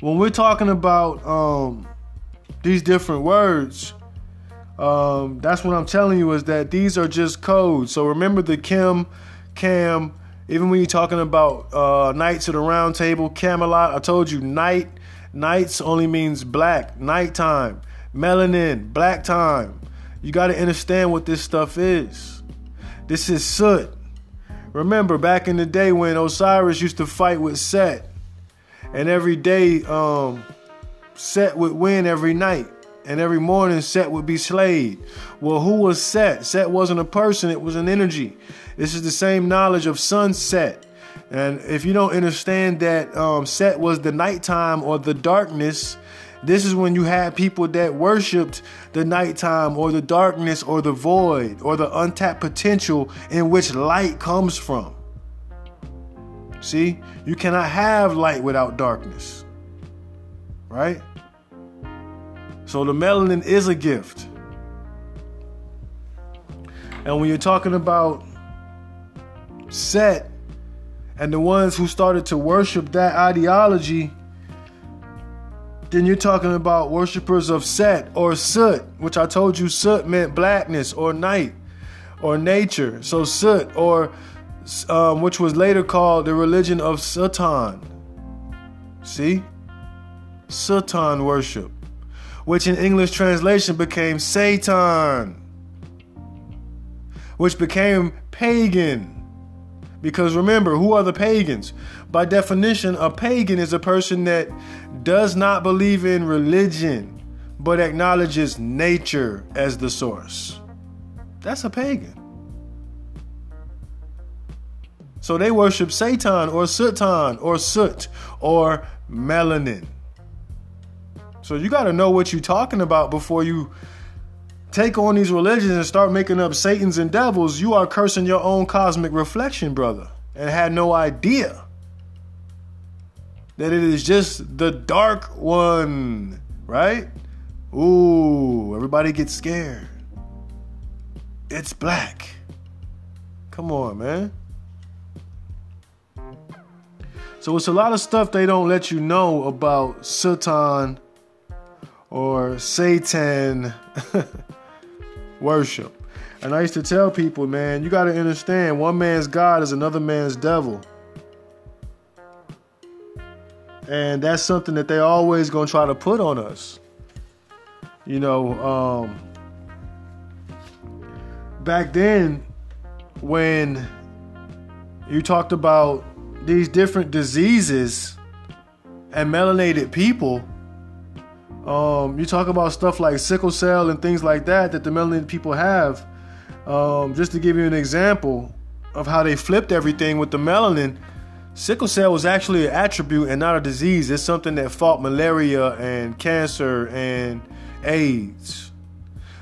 when we're talking about um, these different words, um, that's what I'm telling you is that these are just codes. So remember the Kim, Cam, even when you're talking about uh, Knights of the Round Table, Camelot, I told you night, nights only means black, nighttime, melanin, black time. You got to understand what this stuff is. This is soot. Remember back in the day when Osiris used to fight with Set, and every day um, Set would win every night, and every morning Set would be slayed. Well, who was Set? Set wasn't a person, it was an energy. This is the same knowledge of sunset. And if you don't understand that um, Set was the nighttime or the darkness, this is when you had people that worshiped the nighttime or the darkness or the void or the untapped potential in which light comes from. See, you cannot have light without darkness. Right? So the melanin is a gift. And when you're talking about Set and the ones who started to worship that ideology, then you're talking about worshippers of Set or Soot, which I told you Soot meant blackness or night or nature. So Soot, or um, which was later called the religion of Satan. See? Satan worship, which in English translation became Satan, which became pagan. Because remember, who are the pagans? By definition, a pagan is a person that does not believe in religion but acknowledges nature as the source. That's a pagan. So they worship Satan or Satan or Soot or melanin. So you got to know what you're talking about before you take on these religions and start making up Satans and devils. You are cursing your own cosmic reflection, brother, and had no idea that it is just the dark one, right? Ooh, everybody gets scared. It's black. Come on, man. So it's a lot of stuff they don't let you know about Satan or Satan worship. And I used to tell people, man, you got to understand one man's God is another man's devil. And that's something that they always going to try to put on us. You know, um, back then, when you talked about these different diseases and melanated people, um, you talk about stuff like sickle cell and things like that that the melanin people have. Um, just to give you an example of how they flipped everything with the melanin, sickle cell was actually an attribute and not a disease. It's something that fought malaria and cancer and AIDS.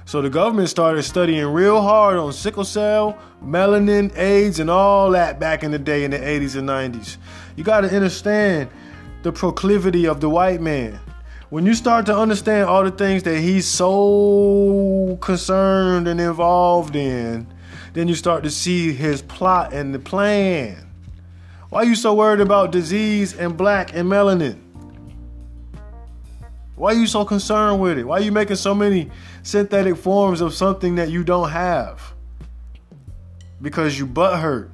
So the government started studying real hard on sickle cell, melanin, AIDS, and all that back in the day in the 80s and 90s. You got to understand the proclivity of the white man. When you start to understand all the things that he's so concerned and involved in, then you start to see his plot and the plan. Why are you so worried about disease and black and melanin? Why are you so concerned with it? Why are you making so many synthetic forms of something that you don't have? Because you butt hurt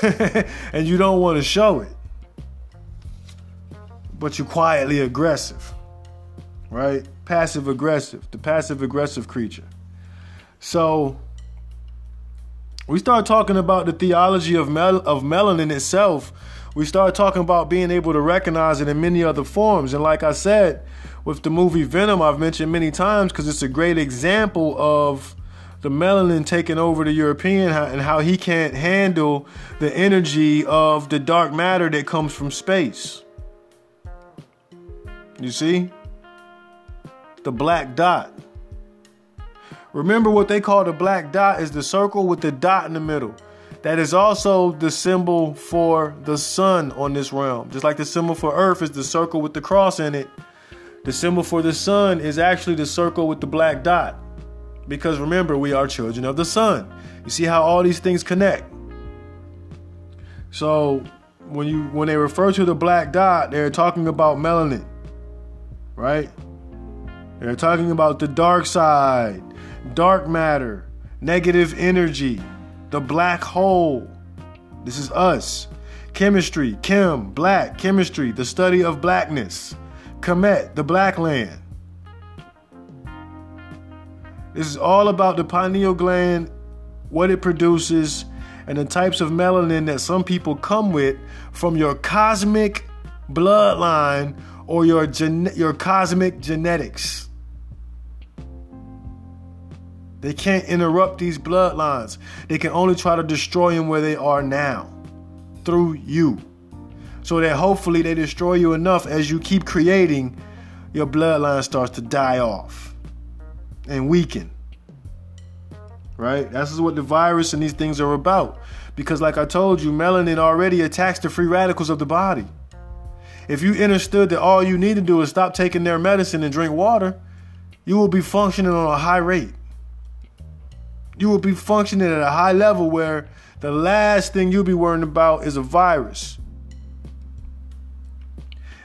and you don't want to show it. But you're quietly aggressive. Right? Passive aggressive, the passive aggressive creature. So we start talking about the theology of mel- of melanin itself. We start talking about being able to recognize it in many other forms. And like I said, with the movie Venom, I've mentioned many times because it's a great example of the melanin taking over the European and how he can't handle the energy of the dark matter that comes from space. You see? The black dot. Remember what they call the black dot is the circle with the dot in the middle. That is also the symbol for the sun on this realm. Just like the symbol for earth is the circle with the cross in it the symbol for the sun is actually the circle with the black dot. Because remember, we are children of the sun. You see how all these things connect. So when you when they refer to the black dot, they're talking about melanin. Right? They're talking about the dark side, dark matter, negative energy, the black hole. This is us. Chemistry, chem, black, chemistry, the study of blackness. Kemet, the black land. This is all about the pineal gland, what it produces, and the types of melanin that some people come with from your cosmic bloodline or your gen- your cosmic genetics. They can't interrupt these bloodlines. They can only try to destroy them where they are now through you so that hopefully they destroy you enough as you keep creating, your bloodline starts to die off and weaken. Right? That's what the virus and these things are about. Because, like I told you, melanin already attacks the free radicals of the body. If you understood that all you need to do is stop taking their medicine and drink water, you will be functioning on a high rate. You will be functioning at a high level where the last thing you'll be worrying about is a virus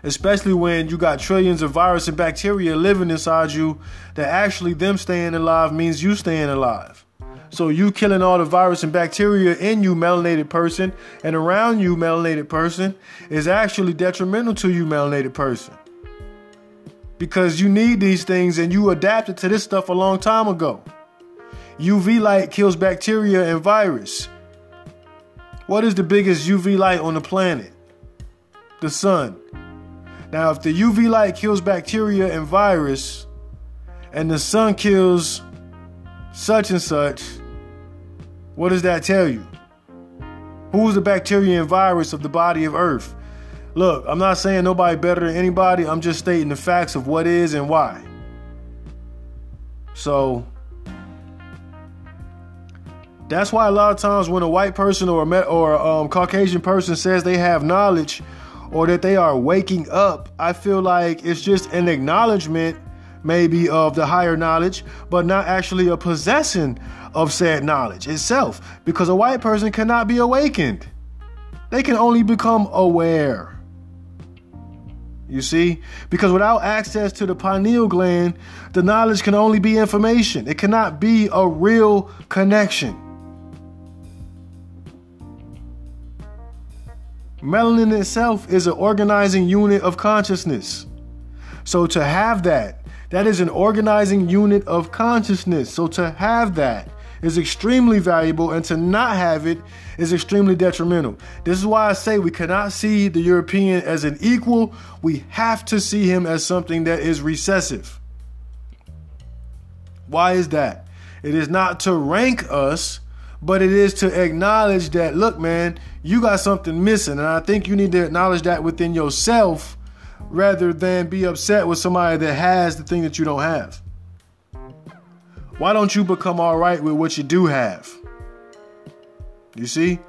especially when you got trillions of virus and bacteria living inside you that actually them staying alive means you staying alive. So you killing all the virus and bacteria in you, melanated person, and around you, melanated person, is actually detrimental to you, melanated person. Because you need these things and you adapted to this stuff a long time ago. UV light kills bacteria and virus. What is the biggest UV light on the planet? The sun. Now, if the UV light kills bacteria and virus, and the sun kills such and such, what does that tell you? Who's the bacteria and virus of the body of Earth? Look, I'm not saying nobody better than anybody. I'm just stating the facts of what is and why. So that's why a lot of times when a white person or a or um, Caucasian person says they have knowledge or that they are waking up, I feel like it's just an acknowledgement maybe of the higher knowledge, but not actually a possessing of said knowledge itself. Because a white person cannot be awakened. They can only become aware. You see? Because without access to the pineal gland, the knowledge can only be information. It cannot be a real connection. Melanin itself is an organizing unit of consciousness. So to have that, that is an organizing unit of consciousness. So to have that is extremely valuable, and to not have it is extremely detrimental. This is why I say we cannot see the European as an equal. We have to see him as something that is recessive. Why is that? It is not to rank us, but it is to acknowledge that, look, man, you got something missing. And I think you need to acknowledge that within yourself rather than be upset with somebody that has the thing that you don't have. Why don't you become all right with what you do have? You see?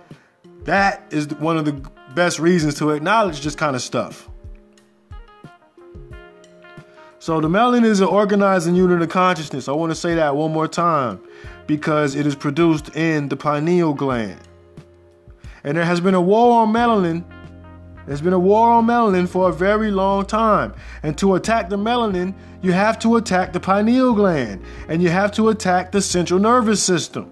That is one of the best reasons to acknowledge this kind of stuff. So, the melanin is an organizing unit of consciousness. I want to say that one more time because it is produced in the pineal gland. And there has been a war on melanin. There's been a war on melanin for a very long time. And to attack the melanin, you have to attack the pineal gland and you have to attack the central nervous system.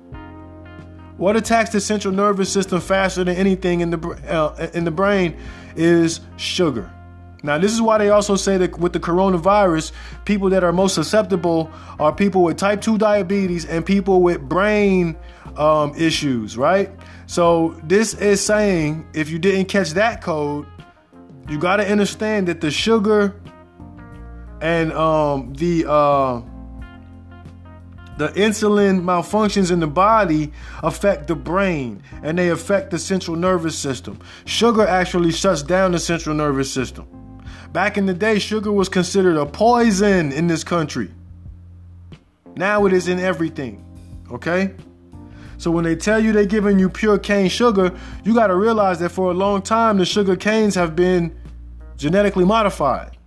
What attacks the central nervous system faster than anything in the uh, in the brain is sugar. Now, this is why they also say that with the coronavirus, people that are most susceptible are people with type 2 diabetes and people with brain um, issues, right? So, this is saying if you didn't catch that code, you got to understand that the sugar and um, the uh, the insulin malfunctions in the body affect the brain and they affect the central nervous system. Sugar actually shuts down the central nervous system. Back in the day, sugar was considered a poison in this country. Now it is in everything. Okay? So when they tell you they're giving you pure cane sugar, you got to realize that for a long time the sugar canes have been genetically modified.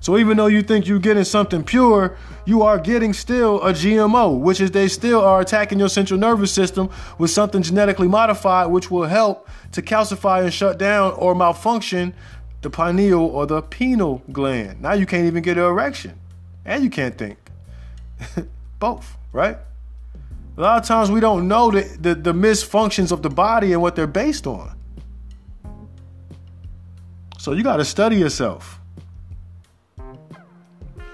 So even though you think you're getting something pure, you are getting still a GMO, which is they still are attacking your central nervous system with something genetically modified, which will help to calcify and shut down or malfunction the pineal or the pineal gland. Now you can't even get an erection, and you can't think. Both, right? A lot of times we don't know the, the, the misfunctions of the body and what they're based on. So you got to study yourself.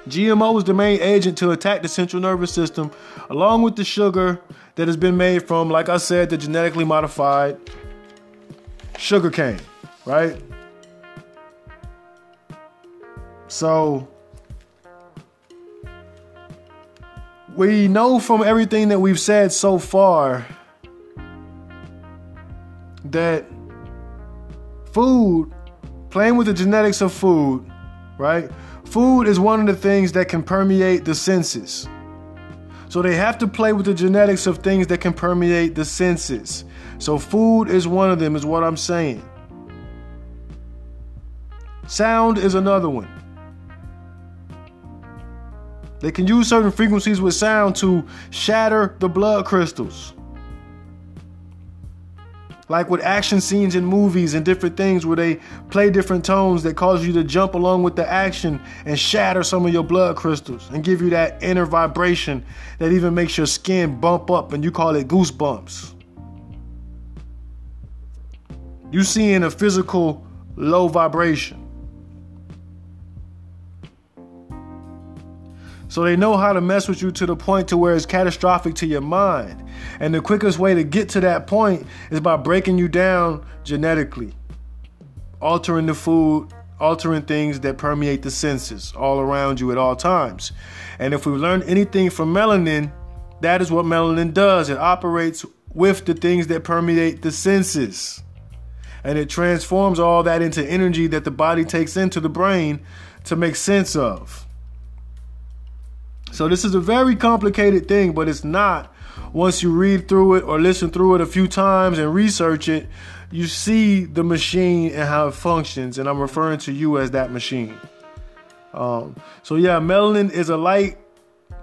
GMO is the main agent to attack the central nervous system, along with the sugar that has been made from, like I said, the genetically modified sugar cane, right? So we know from everything that we've said so far that food, playing with the genetics of food, right? Food is one of the things that can permeate the senses. So they have to play with the genetics of things that can permeate the senses. So food is one of them, is what I'm saying. Sound is another one. They can use certain frequencies with sound to shatter the blood crystals like with action scenes in movies and different things where they play different tones that cause you to jump along with the action and shatter some of your blood crystals and give you that inner vibration that even makes your skin bump up and you call it goosebumps. You seeing a physical low vibration. So they know how to mess with you to the point to where it's catastrophic to your mind. And the quickest way to get to that point is by breaking you down genetically, altering the food, altering things that permeate the senses all around you at all times. And if we've learned anything from melanin, that is what melanin does. It operates with the things that permeate the senses. And it transforms all that into energy that the body takes into the brain to make sense of. So this is a very complicated thing, but it's not. Once you read through it or listen through it a few times and research it, you see the machine and how it functions. And I'm referring to you as that machine. Um, so yeah, melanin is a light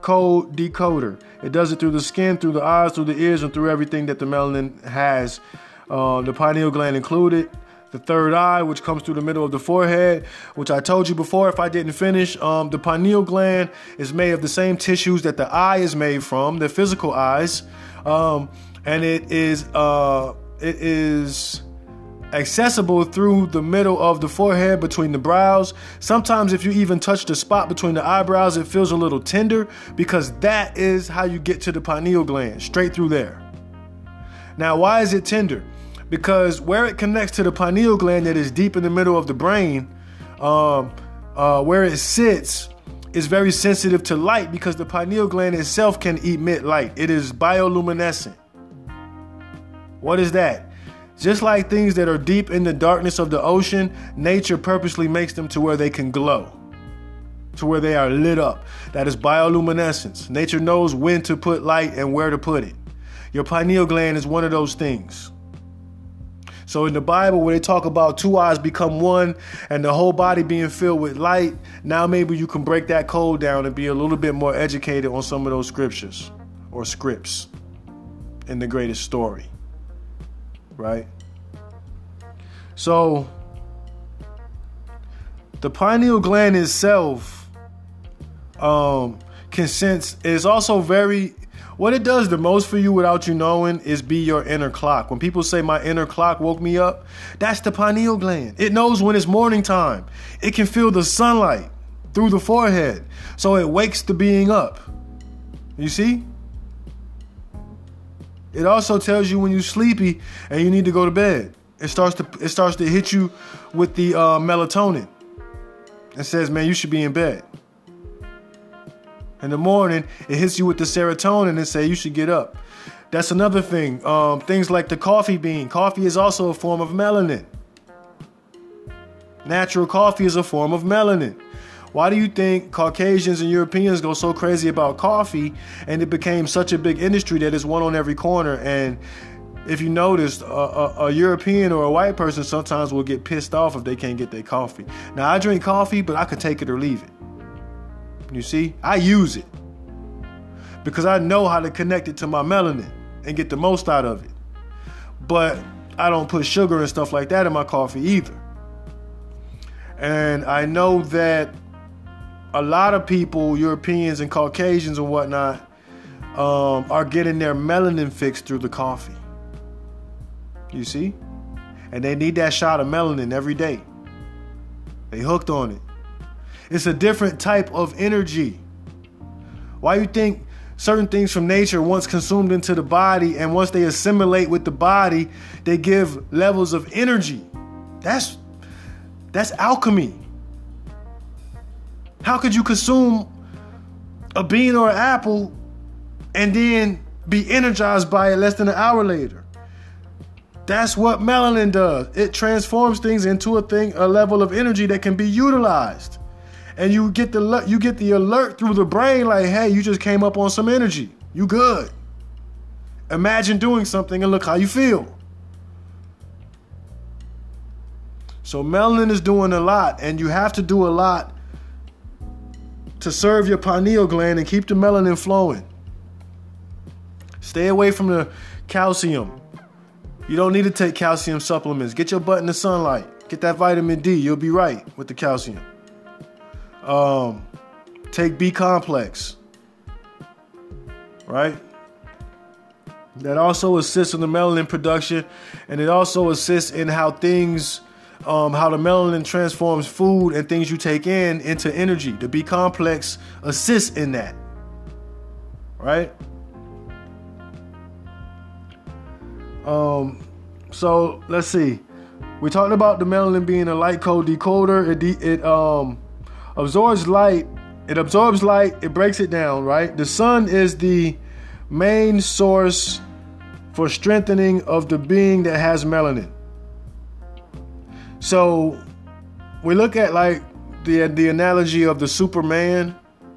code decoder. It does it through the skin, through the eyes, through the ears, and through everything that the melanin has. Uh, the pineal gland included, the third eye, which comes through the middle of the forehead, which I told you before if I didn't finish. Um, the pineal gland is made of the same tissues that the eye is made from, the physical eyes. Um, and it is uh, it is accessible through the middle of the forehead between the brows. Sometimes, if you even touch the spot between the eyebrows, it feels a little tender because that is how you get to the pineal gland, straight through there. Now, why is it tender? Because where it connects to the pineal gland that is deep in the middle of the brain, um, uh, where it sits, is very sensitive to light because the pineal gland itself can emit light. It is bioluminescent. What is that? Just like things that are deep in the darkness of the ocean, nature purposely makes them to where they can glow, to where they are lit up. That is bioluminescence. Nature knows when to put light and where to put it. Your pineal gland is one of those things. So in the Bible, where they talk about two eyes become one and the whole body being filled with light, now maybe you can break that code down and be a little bit more educated on some of those scriptures or scripts in the greatest story right? So the pineal gland itself um, can sense is also very what it does the most for you without you knowing is be your inner clock. When people say my inner clock woke me up, that's the pineal gland. It knows when it's morning time. It can feel the sunlight through the forehead. So it wakes the being up. You see? It also tells you when you're sleepy and you need to go to bed. It starts to it starts to hit you with the uh, melatonin. It says, man, you should be in bed. In the morning, it hits you with the serotonin and say you should get up. That's another thing. Um, things like the coffee bean. Coffee is also a form of melanin. Natural coffee is a form of melanin. Why do you think Caucasians and Europeans go so crazy about coffee and it became such a big industry that it's one on every corner? And if you notice, a, a, a, European or a white person sometimes will get pissed off if they can't get their coffee. Now, I drink coffee, but I could take it or leave it. You see, I use it because I know how to connect it to my melanin and get the most out of it. But I don't put sugar and stuff like that in my coffee either. And I know that a lot of people, Europeans and Caucasians and whatnot, um, are getting their melanin fixed through the coffee. You see? And they need that shot of melanin every day. They hooked on it. It's a different type of energy. Why you think certain things from nature once consumed into the body and once they assimilate with the body, they give levels of energy. That's that's alchemy. How could you consume a bean or an apple and then be energized by it less than an hour later? That's what melanin does. It transforms things into a thing, a level of energy that can be utilized. And you get the you get the alert through the brain like, "Hey, you just came up on some energy. You good." Imagine doing something and look how you feel. So melanin is doing a lot and you have to do a lot to serve your pineal gland and keep the melanin flowing. Stay away from the calcium. You don't need to take calcium supplements. Get your butt in the sunlight. Get that vitamin D. You'll be right with the calcium. Um, take B complex. Right? That also assists in the melanin production and it also assists in how things um, how the melanin transforms food and things you take in into energy. The B complex assists in that. Right? Um, so let's see. We talked about the melanin being a light code decoder. It, de- it um, absorbs light. It absorbs light. It breaks it down. Right. The sun is the main source for strengthening of the being that has melanin. So we look at like the the analogy of the Superman,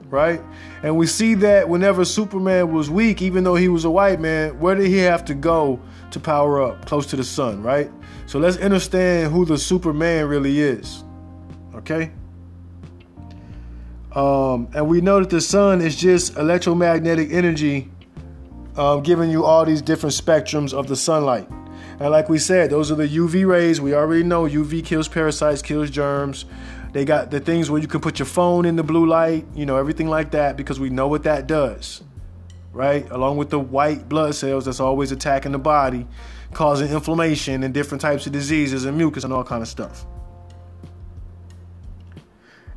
right? And we see that whenever Superman was weak, even though he was a white man, where did he have to go to power up? Close to the sun, right? So let's understand who the Superman really is. Okay? Um, and we know that the sun is just electromagnetic energy um, giving you all these different spectrums of the sunlight. And like we said, those are the UV rays. We already know UV kills parasites, kills germs. They got the things where you can put your phone in the blue light, you know, everything like that, because we know what that does, right? Along with the white blood cells that's always attacking the body, causing inflammation and different types of diseases and mucus and all kind of stuff.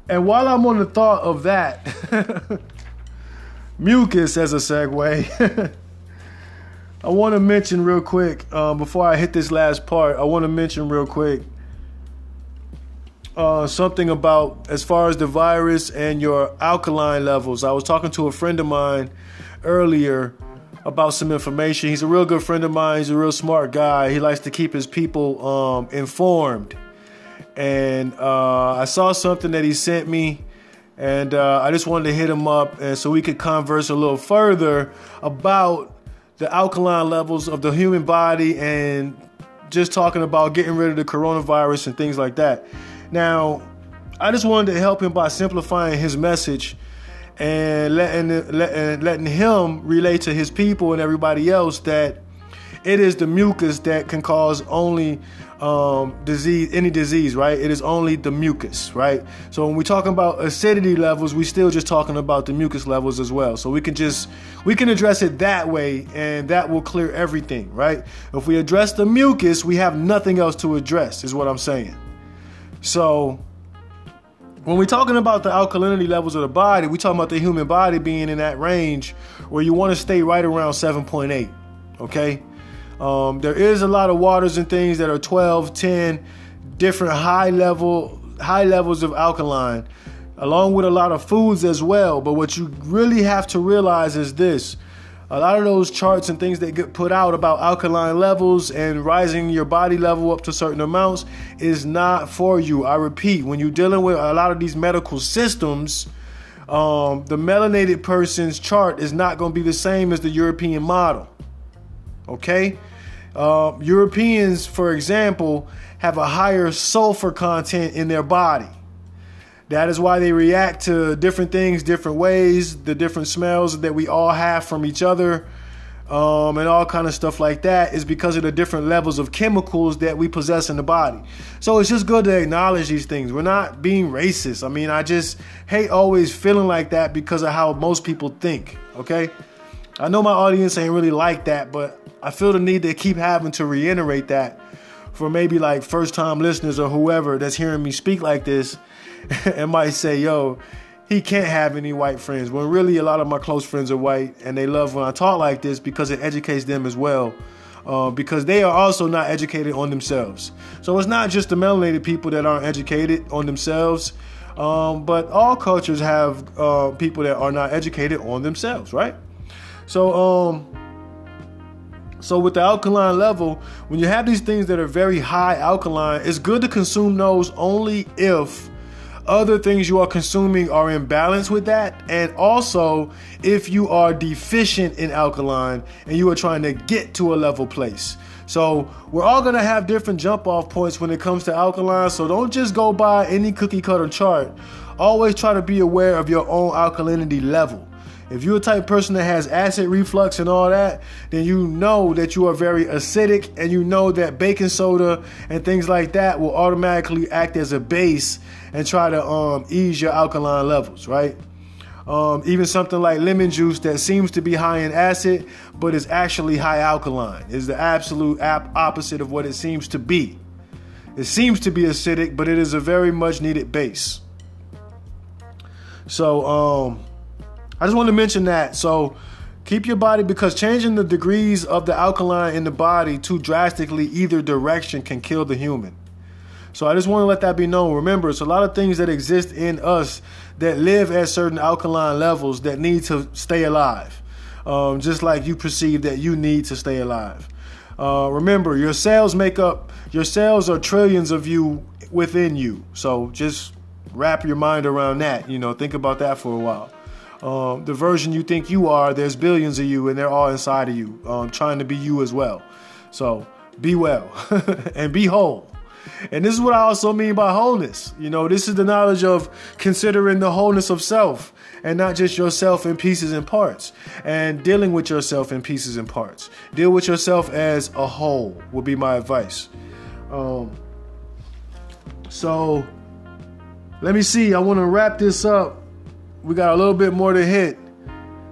And while I'm on the thought of that, mucus as a segue, I want to mention real quick um, before I hit this last part. I want to mention real quick uh, something about as far as the virus and your alkaline levels. I was talking to a friend of mine earlier about some information. He's a real good friend of mine. He's a real smart guy. He likes to keep his people um, informed and uh, I saw something that he sent me, and uh, I just wanted to hit him up, and so we could converse a little further about the alkaline levels of the human body, and just talking about getting rid of the coronavirus and things like that. Now, I just wanted to help him by simplifying his message and letting letting, letting him relate to his people and everybody else that it is the mucus that can cause only um, disease, any disease, right? It is only the mucus, right? So when we're talking about acidity levels, we still just talking about the mucus levels as well. So we can just we can address it that way, and that will clear everything, right? If we address the mucus, we have nothing else to address, is what I'm saying. So when we're talking about the alkalinity levels of the body, we're talking about the human body being in that range where you want to stay right around 7.8. Okay? Um, there is a lot of waters and things that are 12, 10, different high level high levels of alkaline, along with a lot of foods as well. But what you really have to realize is this. A lot of those charts and things that get put out about alkaline levels and rising your body level up to certain amounts is not for you. I repeat, when you're dealing with a lot of these medical systems, um, the melanated person's chart is not going to be the same as the European model. Okay? Uh, Europeans, for example, have a higher sulfur content in their body. That is why they react to different things different ways, the different smells that we all have from each other, um, and all kind of stuff like that is because of the different levels of chemicals that we possess in the body. So it's just good to acknowledge these things. We're not being racist. I mean, I just hate always feeling like that because of how most people think. Okay, I know my audience ain't really like that, but I feel the need to keep having to reiterate that for maybe like first time listeners or whoever that's hearing me speak like this and might say, yo, he can't have any white friends. When really a lot of my close friends are white and they love when I talk like this because it educates them as well. Uh, because they are also not educated on themselves. So it's not just the melanated people that aren't educated on themselves, um, but all cultures have uh, people that are not educated on themselves, right? So, um, so with the alkaline level, when you have these things that are very high alkaline, it's good to consume those only if other things you are consuming are in balance with that and also if you are deficient in alkaline and you are trying to get to a level place. So we're all gonna have different jump off points when it comes to alkaline. So don't just go by any cookie cutter chart. Always try to be aware of your own alkalinity level. If you're a type person that has acid reflux and all that, then you know that you are very acidic and you know that baking soda and things like that will automatically act as a base and try to um, ease your alkaline levels, right? Um, even something like lemon juice that seems to be high in acid but is actually high alkaline is the absolute ap- opposite of what it seems to be. It seems to be acidic, but it is a very much needed base. So, um, I just want to mention that. So keep your body because changing the degrees of the alkaline in the body too drastically either direction can kill the human. So I just want to let that be known. Remember, it's a lot of things that exist in us that live at certain alkaline levels that need to stay alive. Um, just like you perceive that you need to stay alive. Uh, remember, your cells make up, your cells are trillions of you within you. So just wrap your mind around that. You know, think about that for a while um, the version you think you are, there's billions of you, and they're all inside of you, um, trying to be you as well. So be well and be whole. And this is what I also mean by wholeness. You know, this is the knowledge of considering the wholeness of self and not just yourself in pieces and parts and dealing with yourself in pieces and parts. Deal with yourself as a whole would be my advice. Um, so let me see. I want to wrap this up. We got a little bit more to hit.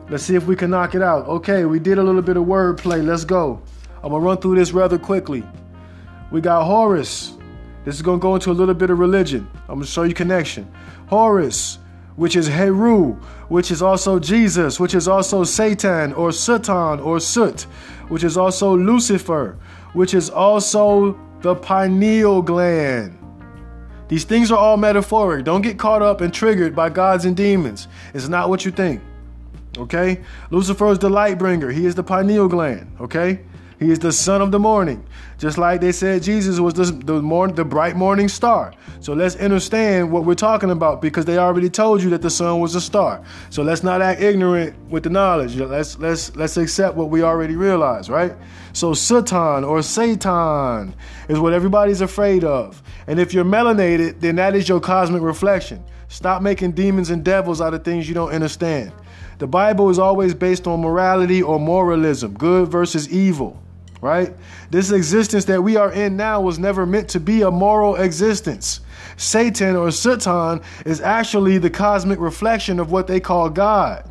Let's see if we can knock it out. Okay, we did a little bit of wordplay. Let's go. I'm gonna run through this rather quickly. We got Horus. This is gonna go into a little bit of religion. I'm gonna show you connection. Horus, which is Heru, which is also Jesus, which is also Satan or Satan or Sut, which is also Lucifer, which is also the pineal gland. These things are all metaphoric. Don't get caught up and triggered by gods and demons. It's not what you think. Okay? Lucifer is the light bringer. He is the pineal gland. Okay? He is the son of the morning. Just like they said Jesus was the, the, morning, the bright morning star. So let's understand what we're talking about because they already told you that the sun was a star. So let's not act ignorant with the knowledge. Let's let's let's accept what we already realize, right? So Satan or Satan is what everybody's afraid of. And if you're melanated, then that is your cosmic reflection. Stop making demons and devils out of things you don't understand. The Bible is always based on morality or moralism, good versus evil right? This existence that we are in now was never meant to be a moral existence. Satan or Satan is actually the cosmic reflection of what they call God.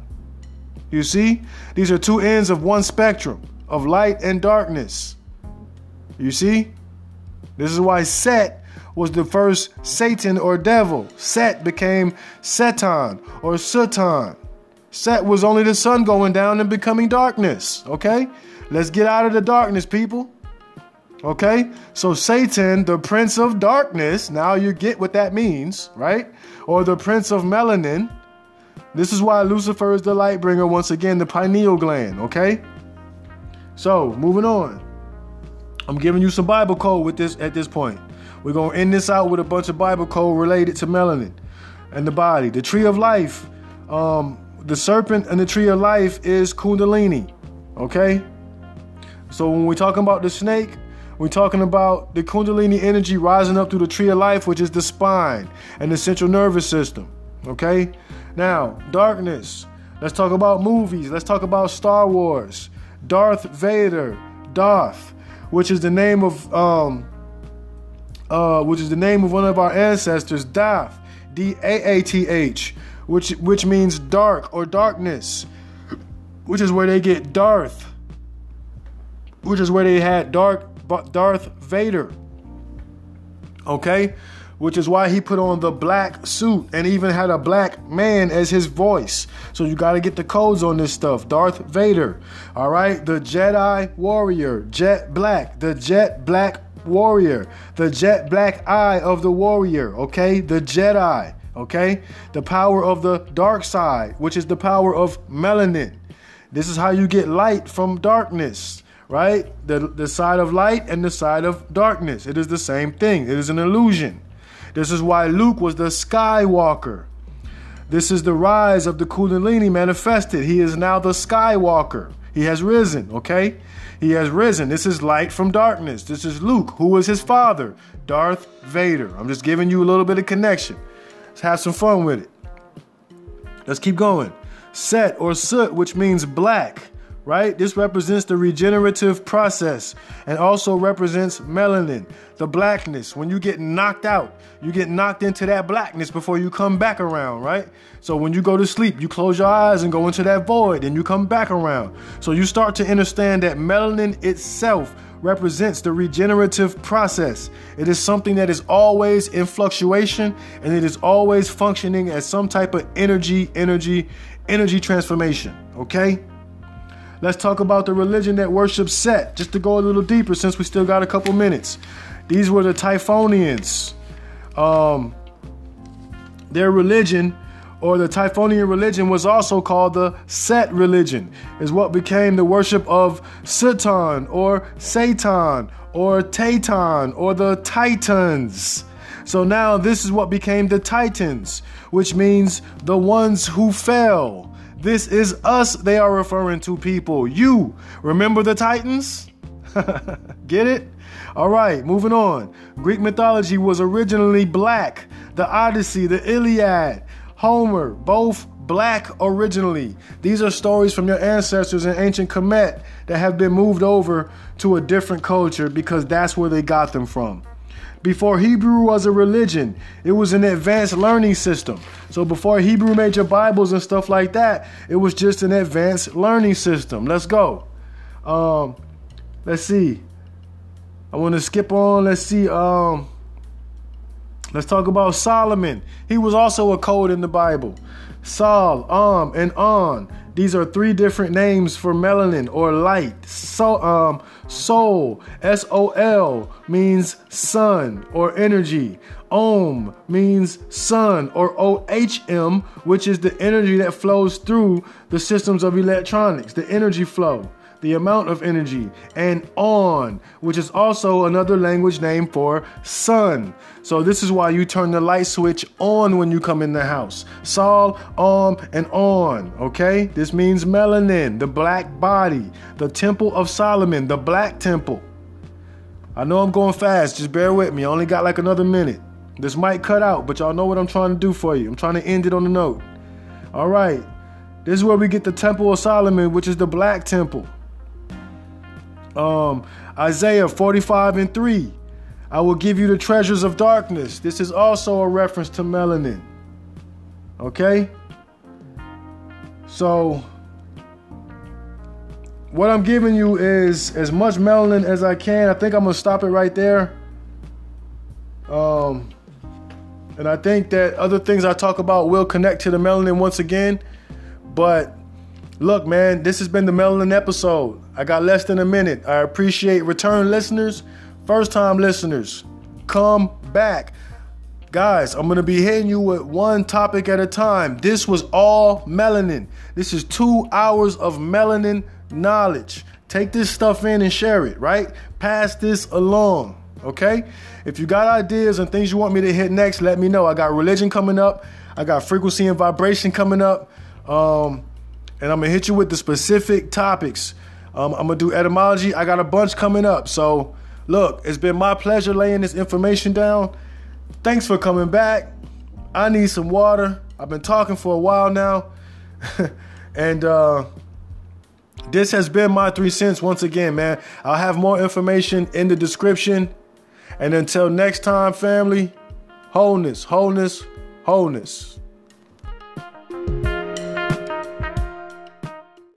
You see, these are two ends of one spectrum of light and darkness. You see, this is why Set was the first Satan or devil. Set became Setan or Satan. Set was only the sun going down and becoming darkness, okay? Let's get out of the darkness, people. Okay? So Satan, the prince of darkness, now you get what that means, right? Or the prince of melanin. This is why Lucifer is the light bringer, once again, the pineal gland, okay? So, moving on. I'm giving you some Bible code with this at this point. We're going to end this out with a bunch of Bible code related to melanin and the body. The tree of life, um, the serpent and the tree of life is Kundalini, okay? So when we're talking about the snake, we're talking about the Kundalini energy rising up through the tree of life, which is the spine and the central nervous system. Okay? Now, darkness. Let's talk about movies. Let's talk about Star Wars. Darth Vader, Darth, which is the name of um uh which is the name of one of our ancestors, Darth, D A A T H, which which means dark or darkness, which is where they get Darth which is where they had Dark Darth Vader. Okay? Which is why he put on the black suit and even had a black man as his voice. So you got to get the codes on this stuff. Darth Vader. All right? The Jedi warrior, Jet Black, the Jet Black warrior, the Jet Black eye of the warrior, okay? The Jedi, okay? The power of the dark side, which is the power of melanin. This is how you get light from darkness right? The, the side of light and the side of darkness. It is the same thing, it is an illusion. This is why Luke was the Skywalker. This is the rise of the Kundalini manifested. He is now the Skywalker. He has risen, okay? He has risen. This is light from darkness. This is Luke. Who was his father? Darth Vader. I'm just giving you a little bit of connection. Let's have some fun with it. Let's keep going. Set or soot, which means black right? This represents the regenerative process and also represents melanin, the blackness. When you get knocked out, you get knocked into that blackness before you come back around, right? So when you go to sleep, you close your eyes and go into that void and you come back around. So you start to understand that melanin itself represents the regenerative process. It is something that is always in fluctuation and it is always functioning as some type of energy, energy, energy transformation, okay? Let's talk about the religion that worships Set, just to go a little deeper since we still got a couple minutes. These were the Typhonians. Um, their religion, or the Typhonian religion, was also called the Set religion, is what became the worship of Satan, or Satan, or Tatan, or the Titans. So now this is what became the Titans, which means the ones who fell. This is us they are referring to, people. You remember the Titans? Get it? All right, moving on. Greek mythology was originally black. The Odyssey, the Iliad, Homer, both black originally. These are stories from your ancestors in ancient Kemet that have been moved over to a different culture because that's where they got them from. Before Hebrew was a religion, it was an advanced learning system. So before Hebrew made your Bibles and stuff like that, it was just an advanced learning system. Let's go. Um, let's see. I want to skip on. Let's see. Um, let's talk about Solomon. He was also a code in the Bible. Sol, Am, and On. These are three different names for melanin or light. So, um, Sol, S O L, means sun or energy. Ohm means sun or OHM, which is the energy that flows through the systems of electronics, the energy flow the amount of energy, and on, which is also another language name for sun. So this is why you turn the light switch on when you come in the house. Sol, on, and on. Okay? This means melanin, the black body, the temple of Solomon, the black temple. I know I'm going fast, just bear with me. I only got like another minute. This might cut out, but y'all know what I'm trying to do for you. I'm trying to end it on a note. All right. This is where we get the Temple of Solomon, which is the black temple. Um, Isaiah 45 and 3. I will give you the treasures of darkness. This is also a reference to melanin. Okay? So, what I'm giving you is as much melanin as I can. I think I'm going to stop it right there. Um, and I think that other things I talk about will connect to the melanin once again. But Look, man, this has been the Melanin episode. I got less than a minute. I appreciate return listeners, first time listeners. Come back. Guys, I'm going to be hitting you with one topic at a time. This was all melanin. This is two hours of melanin knowledge. Take this stuff in and share it, right? Pass this along, okay? If you got ideas and things you want me to hit next, let me know. I got religion coming up, I got frequency and vibration coming up. Um, and I'm gonna hit you with the specific topics. Um, I'm gonna do etymology. I got a bunch coming up. So, look, it's been my pleasure laying this information down. Thanks for coming back. I need some water. I've been talking for a while now. and uh, this has been my three cents once again, man. I'll have more information in the description. And until next time, family, wholeness, wholeness, wholeness.